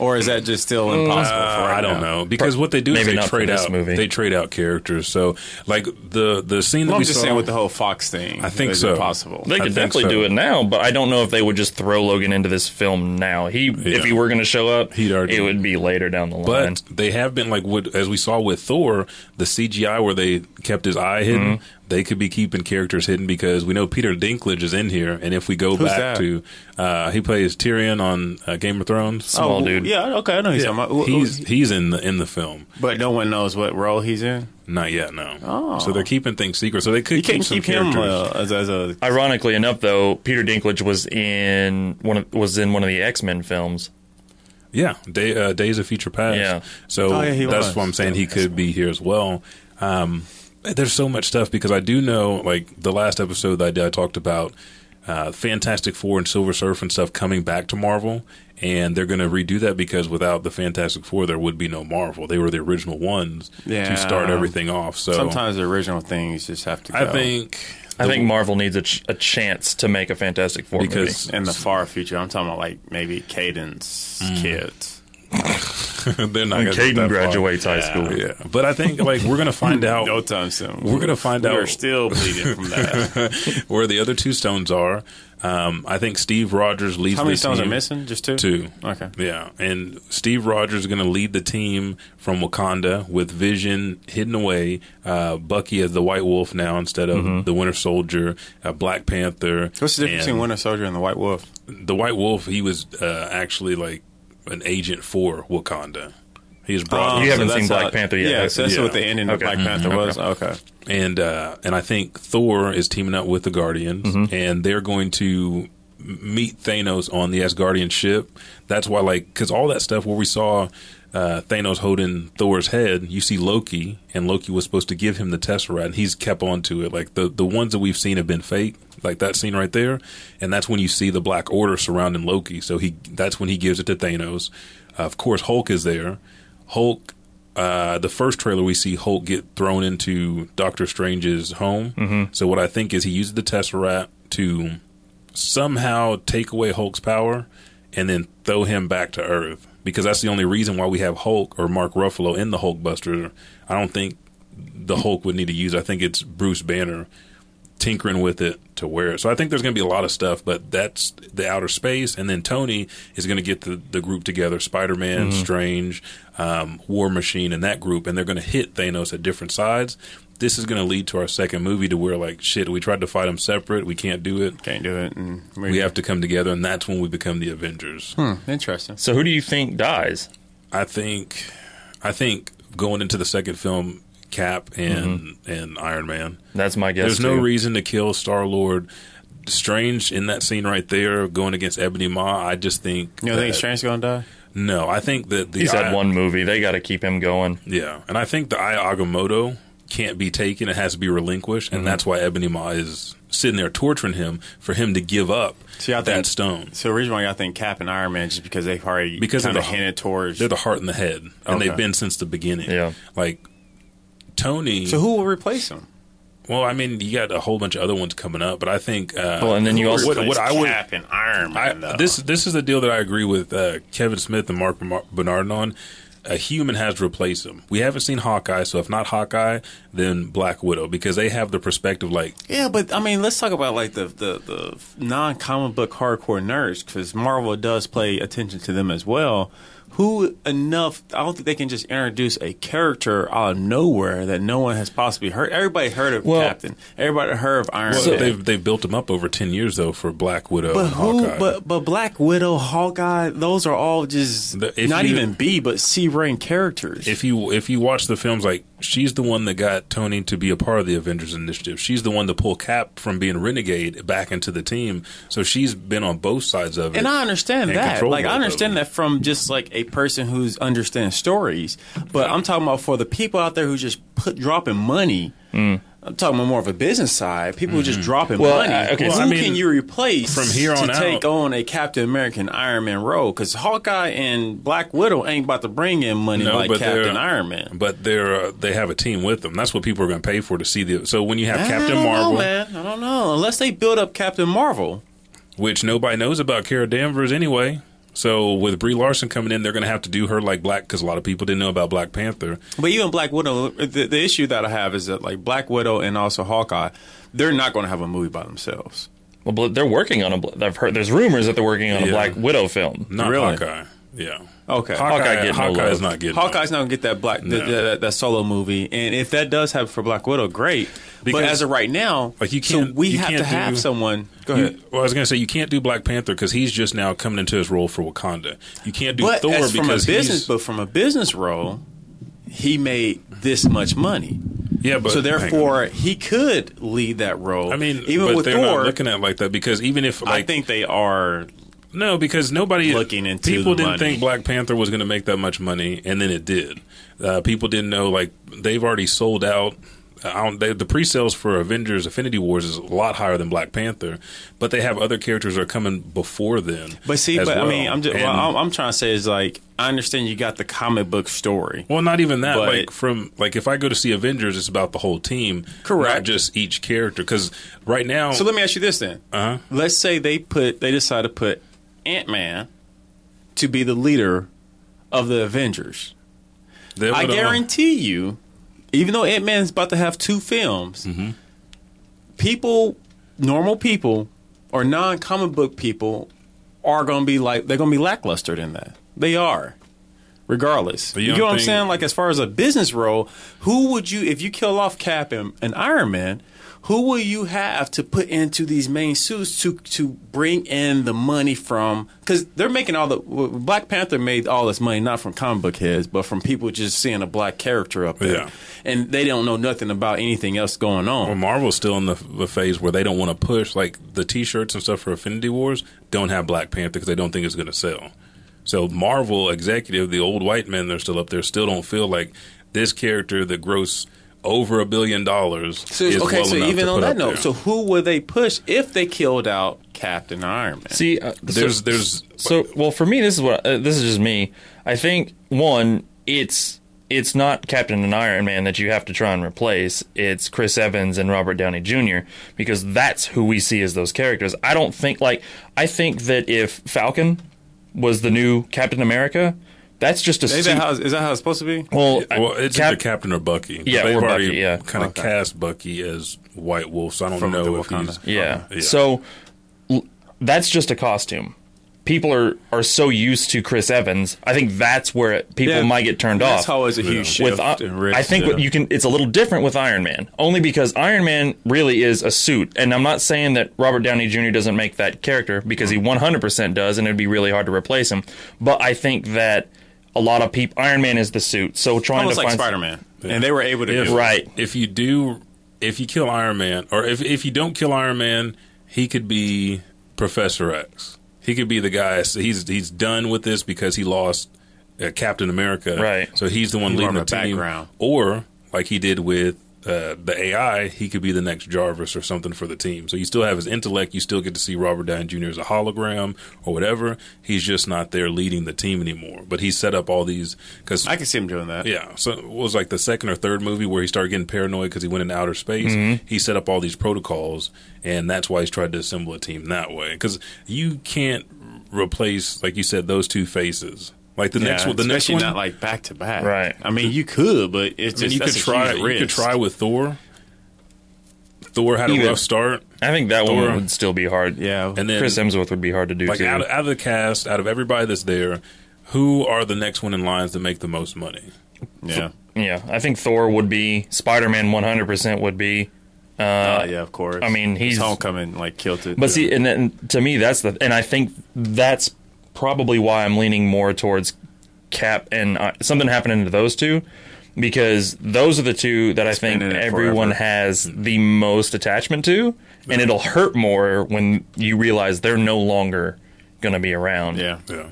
Or is that just still impossible Uh, for right I don't now? know because what they do is they trade out movie. they trade out characters. So like the the scene that Well, we I'm just saw, saying with the whole Fox thing. I think is so. possible. they I could definitely so. do it now, but I don't know if they would just throw Logan into this film now. He, if he were going to show up, He'd already- it would be later down the line. But they have been like what as we saw with Thor, the CGI where they kept his eye hidden. Mm-hmm. They could be keeping characters hidden because we know Peter Dinklage is in here, and if we go Who's back that? to uh, he plays Tyrion on uh, Game of Thrones. Small oh, dude. Yeah, okay, I know he's talking about. Who- he's who- he's in the in the film. but no one knows what role he's in. Not yet, no. Oh. So they're keeping things secret. So they could You keep can't some keep him characters. uh, as, as a. Ironically enough, though, Peter Dinklage was in one of, was in one of the X Men films. Yeah, day, uh, Days of Future Past. Yeah. So Oh, yeah, that's was. what I'm saying. He could be here as well. Um, there's so much stuff because I do know, like the last episode that I did, I talked about uh, Fantastic Four and Silver Surfer and stuff coming back to Marvel, and they're going to redo that because without the Fantastic Four, there would be no Marvel. They were the original ones Yeah. to start everything off. So Sometimes the original things just have to. Go. I think I think Marvel needs a, ch- a chance to make a Fantastic Four Because- movie. in the far future, I'm talking about like maybe Cadence Mm. kids. They're not When Caden graduates high school. Yeah, but I think like we're going to find [laughs] out No time soon. We're gonna find We're out- still bleeding from that. [laughs] where the other two stones are. Um, I think Steve Rogers leads. How many the stones are team. missing? Just two. Two. Okay. Yeah, and Steve Rogers is going to lead the team from Wakanda with Vision hidden away, uh, Bucky as the White Wolf now instead of the Winter Soldier, uh, Black Panther. Mm-hmm. What's the difference between Winter Soldier and the White Wolf? the White Wolf? He was uh, actually like an agent for Wakanda. He was brought. You in. haven't that's seen Black how- Panther yet, Yeah, so that's Yeah. what the ending of Okay. Black Panther Mhm. was. Okay. and uh, and I think Thor is teaming up with the Guardians, and they're going to meet Thanos on the Asgardian ship. That's why, like, because all that stuff where we saw uh, Thanos holding Thor's head, you see Loki, and Loki was supposed to give him the Tesseract, and he's kept on to it. Like the the ones that we've seen have been fake, like that scene right there, and that's when you see the Black Order surrounding Loki. So he that's when he gives it to Thanos. Uh, of course, Hulk is there. Hulk uh, the first trailer we see Hulk get thrown into Doctor Strange's home. Mm-hmm. So what I think is he uses the Tesseract to somehow take away Hulk's power and then throw him back to Earth because that's the only reason why we have Hulk or Mark Ruffalo in the Hulkbuster. I don't think the Hulk would need to use. I think it's Bruce Banner tinkering with it to wear it. So I think there's going to be a lot of stuff, but that's the outer space. And then Tony is going to get the, the group together Spider Man, Strange, um, War Machine, and that group, and they're going to hit Thanos at different sides. This is going to lead to our second movie to where, like, shit, we tried to fight them separate. We can't do it. Can't do it. And We have to come together, and that's when we become the Avengers. Hmm, interesting. So who do you think dies? I think, I think going into the second film, Cap and and Iron Man. That's my guess. There's no reason to kill Star Lord. Strange in that scene right there, going against Ebony Maw. I just think. You don't think that- Strange's gonna die? No, I think that the He's had I- one movie. They got to keep him going. Yeah, and I think the Eye Agamotto can't be taken; it has to be relinquished, Mm-hmm. and that's why Ebony Maw is sitting there torturing him for him to give up See, I that think- stone. So originally, I think Cap and Iron Man just because they've already Because kind of the- hinted towards. They're the heart and the head, and Okay. they've been since the beginning. Yeah. like Tony. so who will replace him? well, I mean, you got a whole bunch of other ones coming up, but I think. Uh, Well, and then you also- what, what I would Cap and Iron Man. though? this this is the deal that I agree with uh, Kevin Smith and Mark Bernard on. A human has to replace him. We haven't seen Hawkeye, so if not Hawkeye, then Black Widow, because they have the perspective like Yeah, but I mean, let's talk about like the the, the non comic book hardcore nerds because Marvel does play attention to them as well. Who enough? I don't think they can just introduce a character out of nowhere that no one has possibly heard. Everybody heard of Well- Captain. Everybody heard of Iron well, Man. they've they've built him up over ten years though for Black Widow but who? Hawkeye. But but Black Widow, Hawkeye, those are all just The- not you- even B, but C rank characters. if you if you watch the films, like she's the one that got Tony to be a part of the Avengers Initiative. She's the one to pull Cap from being renegade back into the team. So she's been on both sides of it. And I understand and that. Like I understand that from just like a person who's understands stories. But I'm talking about for the people out there who just put dropping money. Mm. I'm talking about more of a business side. People who just dropping Well, money. I- okay, who I mean, can you replace from here on to out- take on a Captain American Iron Man role? Because Hawkeye and Black Widow ain't about to bring in money No, like Captain Iron Man. But they're uh, they have a team with them. That's what people are going to pay for to see the. So when you have I Captain don't Marvel, know, man. I don't know. Unless they build up Captain Marvel. which nobody knows about Kara Danvers anyway. So with Brie Larson coming in, they're going to have to do her like Black because a lot of people didn't know about Black Panther. But even Black Widow, the, the issue that I have is that like Black Widow and also Hawkeye, they're not going to have a movie by themselves. Well, but they're working on a. I've heard there's rumors that they're working on a Yeah. Black Widow film. Not Really? Hawkeye. Yeah. Okay. Hawkeye, Hawkeye no Hawkeye is love. not getting. Hawkeye's not gonna get that black No. that, that, solo movie, and if that does happen for Black Widow, great. Because- but as of right now, Like, you can't- we you have can't to have someone. Go You- ahead. well, I was going to say you can't do Black Panther because he's just now coming into his role for Wakanda. You can't do But Thor as from a because business, but from a business role, he made this much money. yeah. But so therefore, he could lead that role. I mean, even with they're Thor, not looking at it like that because even if I think they are. No, because nobody Looking into people didn't money. think Black Panther was going to make that much money, and then it did. Uh, people didn't know like they've already sold out. They, the pre-sales for Avengers: Affinity Wars is a lot higher than Black Panther, but they have other characters that are coming before then. But see, but I mean, I'm just And- I'm, I'm trying to say is like I understand you got the comic book story. Well, not even that. But- like from like if I go to see Avengers, it's about the whole team, Correct. Not just each character. Because right now, So let me ask you this then. uh-huh. Let's say they put they decide to put Ant Man to be the leader of the Avengers. I guarantee you, even though Ant Man's about to have two films, Mm-hmm. people, normal people, or non comic book people are going to be like they're going to be lackluster in that. They are, regardless. You You, know what I'm saying? Like as far as a business role, who would you if you kill off Cap and, and Iron Man? Who will you have to put into these main suits to to bring in the money from? Because they're making all the Black Panther made all this money not from comic book heads, but from people just seeing a black character up there, Yeah. and they don't know nothing about anything else going on. Well, Marvel's still in the, the phase where they don't want to push like the T-shirts and stuff for Affinity Wars don't have Black Panther because they don't think it's going to sell. So Marvel executive, the old white men they're still up there, still don't feel like this character that gross over a billion dollars So is okay, well so even on that note, there. so who would they push if they killed out Captain Iron Man? See, uh, there's so, there's so well for me. This is what uh, this is just me. I think one, it's it's not Captain and Iron Man that you have to try and replace. It's Chris Evans and Robert Downey Jr. because that's who we see as those characters. I don't think like I think that if Falcon was the new Captain America, that's just a Is suit. that, how, is that how it's supposed to be? well, well, it's Cap- either Captain or Bucky. Yeah, they've or already Bucky, yeah. kind of Okay. cast Bucky as White Wolf, so I don't From know if Wakanda. he's Yeah. Yeah. So l- that's just a costume. People are, are so used to Chris Evans. I think that's where it, people Yeah, might get turned off. That's always a huge shift. with I- in risk, I think yeah. you can it's a little different with Iron Man only because Iron Man really is a suit and I'm not saying that Robert Downey Jr. doesn't make that character because he 100% does and it'd be really hard to replace him but I think that a lot of people Iron Man is the suit so trying almost to like find Spider Man, and they were able to If, do. Right. If you do, if you kill Iron Man, or if if you don't kill Iron Man, he could be Professor X. He could be the guy. So he's he's done with this because he lost uh, Captain America. Right. So he's the one More leading of the a team. background. Or like he did with. Uh, the AI, he could be the next Jarvis or something for the team. So you still have his intellect. You still get to see Robert Downey Jr. as a hologram or whatever. He's just not there leading the team anymore. But he set up all these because I can see him doing that. yeah, so it was like the second or third movie where he started getting paranoid because he went into outer space. He set up all these protocols, and that's why he's tried to assemble a team that way. Because you can't replace, like you said, those two faces. Like the Yeah, next one, the next one, not like back to back. Right. I mean, you could, but it's I mean, just you could try. You could try with Thor. Thor had a rough start, I think that Thor. one would still be hard Yeah, and then Chris Hemsworth would be hard to do like too out of, out of the cast, out of everybody that's there, who are the next one in lines to make the most money? yeah, yeah I think Thor would be Spider-Man 100% would be uh, yeah. Of course. I mean, His he's- Homecoming like killed it. But see, and then to me, that's the, and I think that's probably why I'm leaning more towards Cap and uh, something happening to those two, because those are the two that I think been in it everyone forever. has the most attachment to, and it'll hurt more when you realize they're no longer going to be around. yeah, Yeah,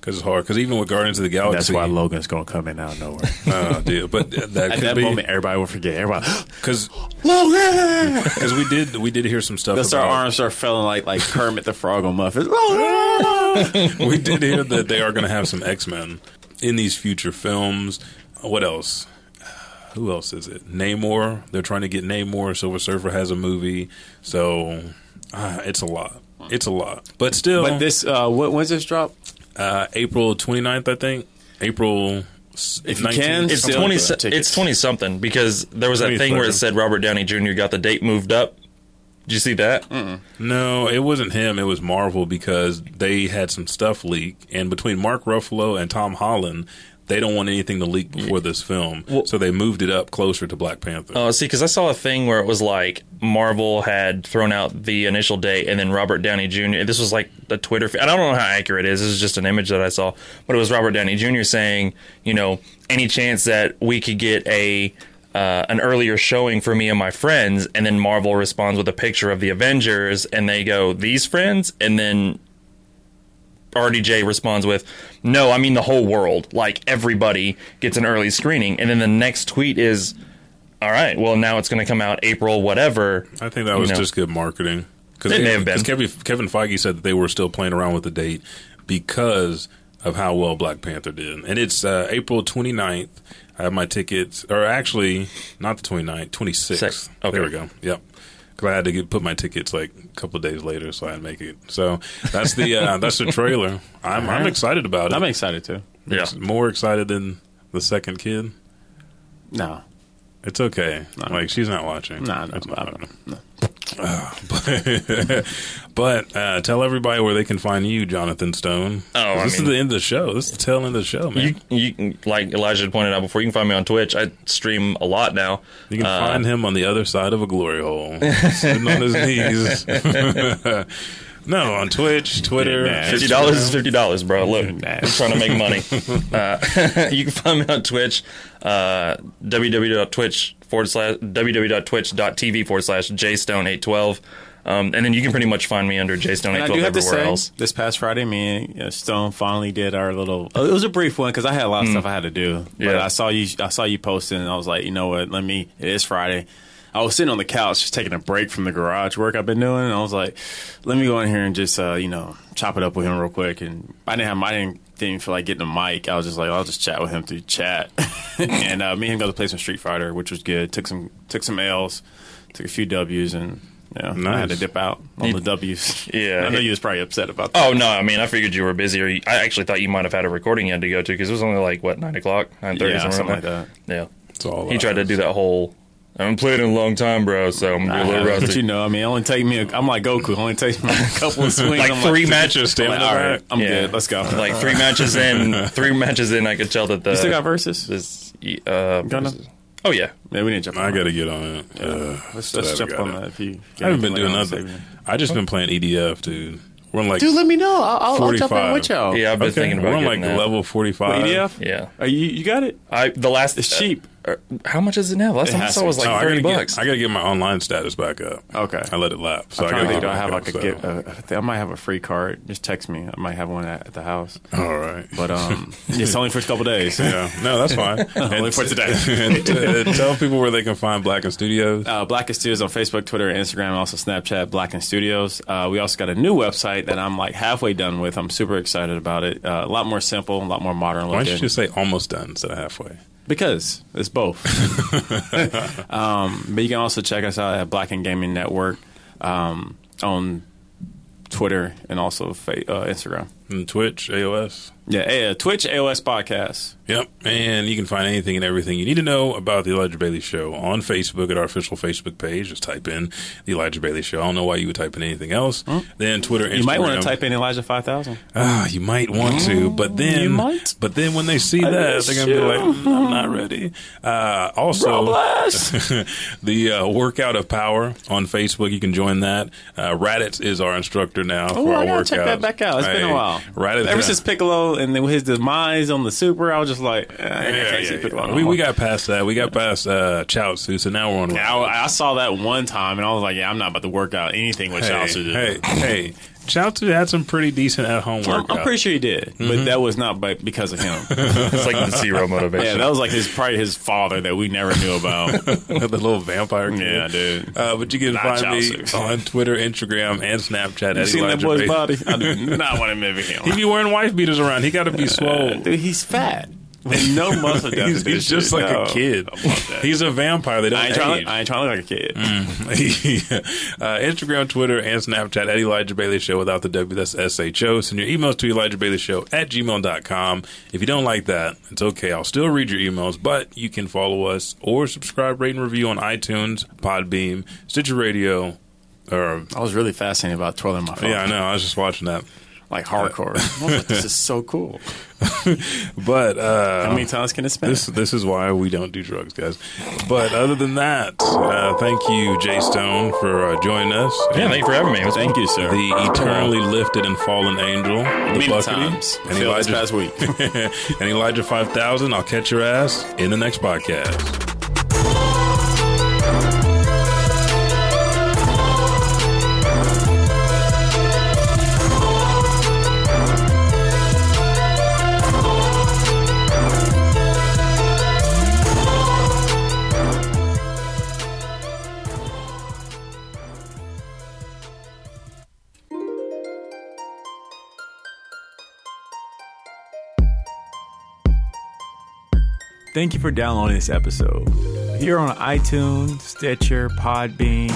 because it's hard. Because even with Guardians of the Galaxy, that's why Logan's gonna come in out of nowhere. [laughs] Oh, dear. But that At could that be moment, everybody will forget. Everybody, [gasps] because Logan. because we did we did hear some stuff. They'll start about, arms start feeling like like Kermit the Frog on Muppets. [laughs] Logan. [laughs] we did hear that they are going to have some X Men in these future films. What else? Who else is it? Namor. They're trying to get Namor. Silver Surfer has a movie, so uh, it's a lot. It's a lot, but still. But this, uh, what, when's this drop? Uh, April 29th, I think. April. If you can, It's twenty. for tickets. It's twenty something because there was that thing where it said Robert Downey Jr. got the date moved up. Did you see that? No, it wasn't him. It was Marvel because they had some stuff leak, and between Mark Ruffalo and Tom Holland, they don't want anything to leak before this film, Well- so they moved it up closer to Black Panther. Oh, see, because I saw a thing where it was like Marvel had thrown out the initial date, and then Robert Downey Jr. This was like the Twitter. I don't know how accurate it is. This is just an image that I saw, but it was Robert Downey Jr. saying, you know, any chance that we could get a uh, an earlier showing for me and my friends, and then Marvel responds with a picture of the Avengers, and they go, "These friends," and then RDJ responds with, "No, I mean the whole world. Like everybody gets an early screening." And then the next tweet is, "All right, well now it's going to come out April whatever." I think that was know. just good marketing. Cause It may have been. Kevin, Kevin Feige said that they were still playing around with the date because of how well Black Panther did. And it's uh, April 29th. I have my tickets, or actually, not the 29th, 26th. Six. Okay. There we go. Yep. Because I had to get, put my tickets like a couple of days later, so I'd make it. So that's the uh, that's the trailer. I'm I'm excited about it. I'm excited too. Yeah. more excited than the second kid. No, It's okay. No. Like she's not watching. no, no, It's no, not- no, but but uh, tell everybody where they can find you, Jonathan Stone. Oh, this mean- is the end of the show. This is the tail end of the show, man. You, you can- like Elijah pointed out before. You can find me on Twitch. I stream a lot now. You can Uh, find him on the other side of a glory hole, [laughs] sitting on his knees. [laughs] no, on Twitch, Twitter, Yeah, Fifty dollars is fifty dollars, bro. Look, Nah. I'm trying to make money. [laughs] uh, [laughs] you can find me on Twitch, uh, www.twitch forward slash www.twitch.tv forward slash jstone812. Um, and then you can pretty much find me under jstone812 And I do have to everywhere say, else. this past Friday, me and uh, Stone finally did our little. uh, It was a brief one because I had a lot of stuff I had to do. But Yeah. I saw you. I saw you posting, and I was like, you know what? Let me. It is Friday. I was sitting on the couch just taking a break from the garage work I've been doing, and I was like, let me go in here and just uh, you know chop it up with him real quick. And I didn't have I didn't didn't feel like getting a mic. I was just like, I'll just chat with him through chat. [laughs] and uh, me and him got to play some Street Fighter, which was good. Took some took some L's, took a few W's, and yeah, I had to dip out on You- the W's. Yeah. [laughs] I know you was probably upset about that. Oh no! I mean, I figured you were busy, or you, I actually thought you might have had a recording you had to go to because it was only like what nine o'clock, nine thirty, yeah, something, something like like that. that. Yeah, It's all he tried to do that whole. I haven't played in a long time, bro, so I'm gonna be a little [laughs] rusty. but you know, I mean, it only take me. A, I'm like Goku. It only takes me a [laughs] couple of swings. like I'm three matches, I'm like, all right, I'm Yeah. good. Let's go. like three matches in, three matches in, I could tell that the you still got verses? this. Uh, Gonna- oh yeah, Yeah, we need to jump. I got to get on it. Uh, Let's, let's jump on that. If you, I haven't been doing nothing. I just been playing EDF, dude. We're on like Dude, let me know. I'll, I'll, I'll jump in 45. with y'all. yeah. I've been okay, thinking about it. we're on like that. level forty five. EDF. Yeah, Are you you got it? I the last It's cheap. Uh, how much is it now? Last It time I saw to was like Oh, I thirty gotta bucks. Get, I got to get my online status back up. Okay. I let it lapse. So I'm I trying got to to think. I have like a so. get? Uh, I think I might have a free card. Just text me. I might have one at, at the house. All right. But um, [laughs] it's only for a couple days. Yeah, no, that's fine. [laughs] Only for today. and uh, tell people where they can find Blacken Studios. Uh, Blacken Studios on Facebook, Twitter, Instagram, and also Snapchat. Blacken Studios. Uh, we also got a new website that I'm like halfway done with. I'm super excited about it. Uh, a lot more simple, a lot more modern Why don't you just say almost done instead of halfway? Because it's both. [laughs] um, but you can also check us out at Blacken Gaming Network um, on Twitter and also fa- uh, Instagram. And Twitch, AOS. Yeah, Twitch, AOS Podcast. Yep. And you can find anything and everything you need to know about the Elijah Bailey Show on Facebook at our official Facebook page. Just type in the Elijah Bailey Show. I don't know why you would type in anything else. Then Twitter, Instagram. You might want to type in Elijah 5000. Ah, you might want to, [gasps] but then You might. But then when they see that, they're gonna be like, "Mm, "I'm not ready." Uh, also, [laughs] the uh, workout of power on Facebook. You can join that. Uh, Raditz is our instructor now Oh, for I gotta workouts. check that back out. It's been a while. Raditz, Ever since Piccolo and then his demise on the Super, I was just like, eh, Yeah, yeah, yeah. We, we got past that. We got past uh, Chaozu, so now we're on. Yeah, I, I saw that one time and I was like, yeah, I'm not about to work out anything with hey, Chelsea. hey, hey, Chaozu had some pretty decent at home I'm, workouts. I'm pretty sure he did, but that was not by, because of him. [laughs] it's like the zero motivation. yeah, that was like his probably his father that we never knew about. [laughs] the little vampire. Kid. yeah, dude. Uh, but you can Not find me Chaozu. on Twitter, Instagram, and Snapchat You at seen that boy's Bailey. body? I do [laughs] not want to mimic him. He be wearing wife beaters around. He got to be swole. Dude, he's fat. With no [laughs] muscle depth. he's, he's just shit. like No, a kid. I want that. He's a vampire. They don't I ain't, trying, I ain't trying to look like a kid. [laughs] uh, Instagram, Twitter, and Snapchat at Elijah Bailey Show without the W. That's S-H-O. Send your emails to Elijah Bailey Show at gmail.com. If you don't like that, it's okay. I'll still read your emails, but you can follow us or subscribe, rate, and review on iTunes, Podbean, Stitcher Radio, or I was really fascinated about twirling my phone. yeah, I know. I was just watching that. Like hardcore. [laughs] Was like, this is so cool. [laughs] But uh, How many times can it spin? This this is why we don't do drugs, guys. But other than that, uh, thank you, Jay Stone, for uh, joining us. Yeah, thank you for having me. Thank you, sir. the eternally lifted and fallen angel, the Many Buckity, times. and Feel this Elijah, past week. [laughs] and Elijah five thousand. I'll catch your ass in the next podcast. Thank you for downloading this episode. If you're on iTunes, Stitcher, Podbean,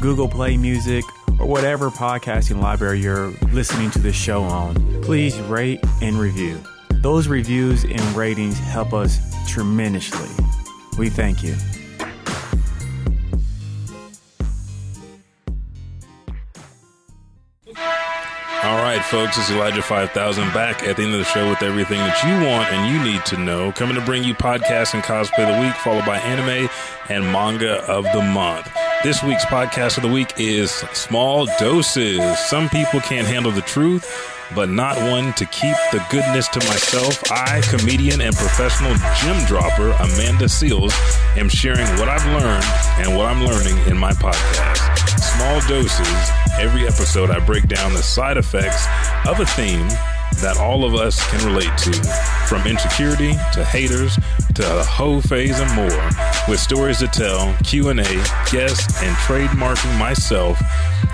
Google Play Music, or whatever podcasting library you're listening to this show on, please rate and review. Those reviews and ratings help us tremendously. We thank you. All right, folks, it's Elijah 5000 back at the end of the show with everything that you want and you need to know. Coming to bring you podcast and cosplay of the week, followed by anime and manga of the month. This week's podcast of the week is Small Doses. Some people can't handle the truth, but not one to keep the goodness to myself. I, comedian and professional gym dropper Amanda Seales, am sharing what I've learned and what I'm learning in my podcast. Small doses. Every episode, I break down the side effects of a theme that all of us can relate to, from insecurity to haters to the hoe phase and more. With stories to tell, Q and A, guests, and trademarking myself.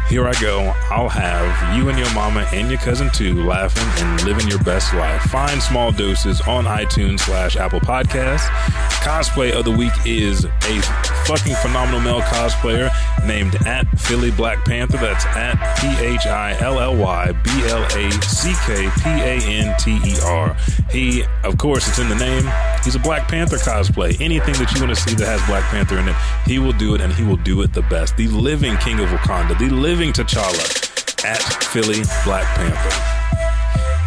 Here I go. I'll have you and your mama and your cousin too laughing and living your best life. Find small doses on iTunes slash Apple Podcasts. Cosplay of the week is a fucking phenomenal male cosplayer named at Philly Black Panther. That's at P H I L L Y B L A C K P A N T E R. He, of course, it's in the name. He's a Black Panther cosplay. Anything that you want to see that has Black Panther in it, he will do it and he will do it the best. The living King of Wakanda, the living T'Challa at Philly Black Panther.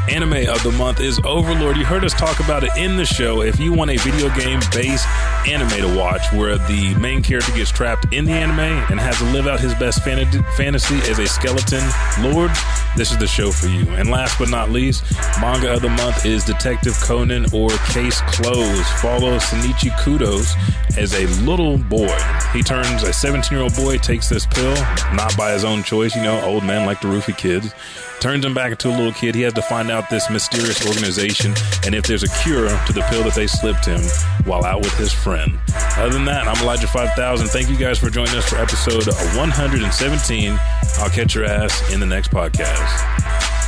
Anime of the month is Overlord. You heard us talk about it in the show. If you want a video game based anime to watch where the main character gets trapped in the anime and has to live out his best fantasy as a skeleton lord, this is the show for you. And last but not least, manga of the month is Detective Conan or Case Closed. Follow Shinichi Kudos as a little boy. He turns a 17 year old boy, takes this pill, not by his own choice. You know, old men like to roofie kids turns him back into a little kid. He has to find out this mysterious organization and if there's a cure to the pill that they slipped him while out with his friend. Other than that, I'm Elijah 5000. Thank you guys for joining us for episode 117. I'll catch your ass in the next podcast.